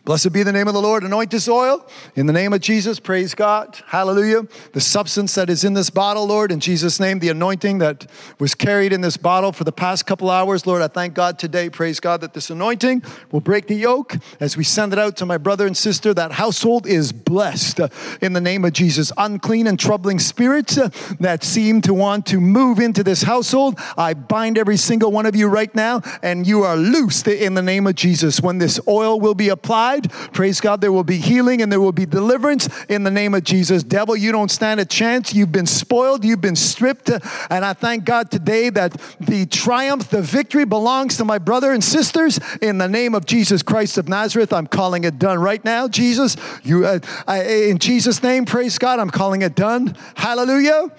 B: Blessed be the name of the Lord. Anoint this oil in the name of Jesus. Praise God. Hallelujah. The substance that is in this bottle, Lord, in Jesus' name, the anointing that was carried in this bottle for the past couple hours, Lord, I thank God today, praise God, that this anointing will break the yoke as we send it out to my brother and sister. That household is blessed in the name of Jesus. Unclean and troubling spirits that seem to want to move into this household, I bind every single one of you right now, and you are loosed in the name of Jesus. When this oil will be applied, praise God, there will be healing and there will be deliverance in the name of Jesus. Devil, you don't stand a chance. You've been spoiled, you've been stripped. And I thank God today that the triumph, the victory belongs to my brother and sisters in the name of Jesus Christ of Nazareth. I'm calling it done right now. Jesus, you uh, I, in Jesus' name, praise God, I'm calling it done. Hallelujah.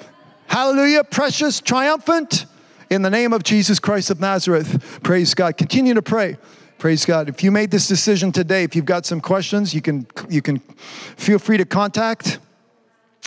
B: Hallelujah. Precious, triumphant in the name of Jesus Christ of Nazareth. Praise God. Continue to pray. Praise God. If you made this decision today, if you've got some questions, you can you can feel free to contact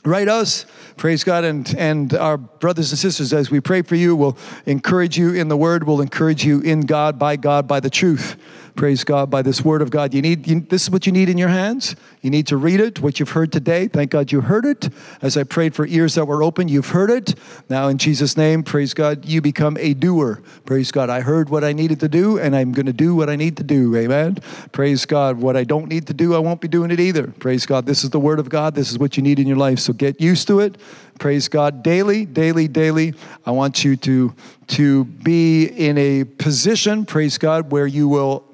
B: write us. Praise god. And and our brothers and sisters as we pray for you will encourage you in the word. Will encourage you in god by god by the truth praise god. By this word of god you need you, this is what you need in your hands. You need to read it what you've heard today. Thank god you heard it. As i prayed for ears that were open you've heard it. Now in jesus name praise god you become a doer. Praise god. I heard what i needed to do and i'm going to do what i need to do. Amen. Praise god. What i don't need to do i won't be doing it either. Praise god. This is the word of god. This is what you need in your life. So get used to it. Praise god. Daily daily daily i want you to to be in a position praise god where you will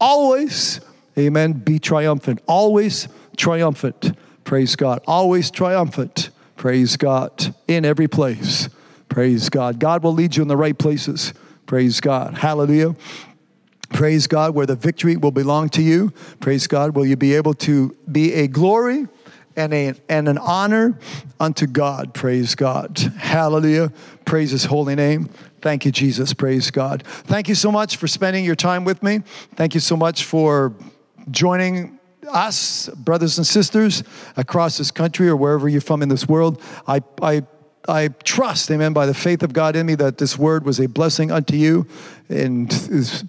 B: always amen be triumphant always triumphant praise god always triumphant praise god in every place praise god god will lead you in the right places praise god hallelujah Praise God, where the victory will belong to you. Praise God, will you be able to be a glory and, a, and an honor unto God. Praise God. Hallelujah. Praise his holy name. Thank you, Jesus. Praise God. Thank you so much for spending your time with me. Thank you so much for joining us, brothers and sisters, across this country or wherever you're from in this world. I, I I trust, amen, by the faith of God in me, that this word was a blessing unto you and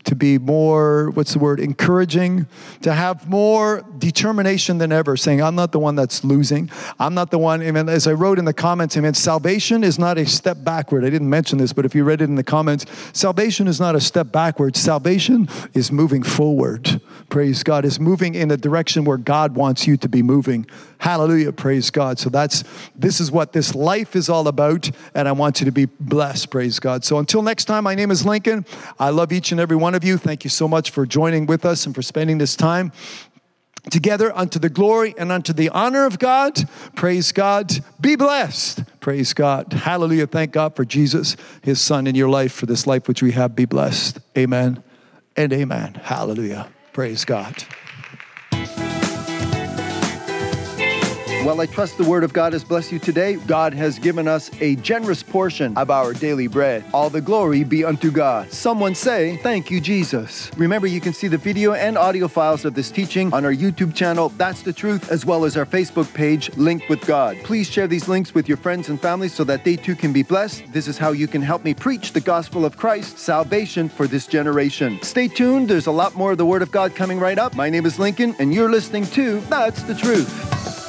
B: to be more, what's the word, encouraging, to have more determination than ever, saying, I'm not the one that's losing. I'm not the one, amen. As I wrote in the comments, amen, salvation is not a step backward. I didn't mention this, but if you read it in the comments, salvation is not a step backward. Salvation is moving forward. Praise God, is moving in a direction where God wants you to be moving. Hallelujah, praise God. So that's, this is what this life is all about, and I want you to be blessed, praise God. So until next time, my name is Lincoln. I love each and every one of you. Thank you so much for joining with us and for spending this time together unto the glory and unto the honor of God. Praise God. Be blessed. Praise God. Hallelujah. Thank God for Jesus, his son in your life, for this life which we have. Be blessed. Amen and amen. Hallelujah. Praise God.
A: Well, I trust the word of God has blessed you today. God has given us a generous portion of our daily bread. All the glory be unto God. Someone say, Thank you, Jesus. Remember, you can see the video and audio files of this teaching on our YouTube channel, That's the Truth, as well as our Facebook page, Linked with God. Please share these links with your friends and family so that they too can be blessed. This is how you can help me preach the gospel of Christ, salvation for this generation. Stay tuned, there's a lot more of the Word of God coming right up. My name is Lincoln, and you're listening to That's the Truth.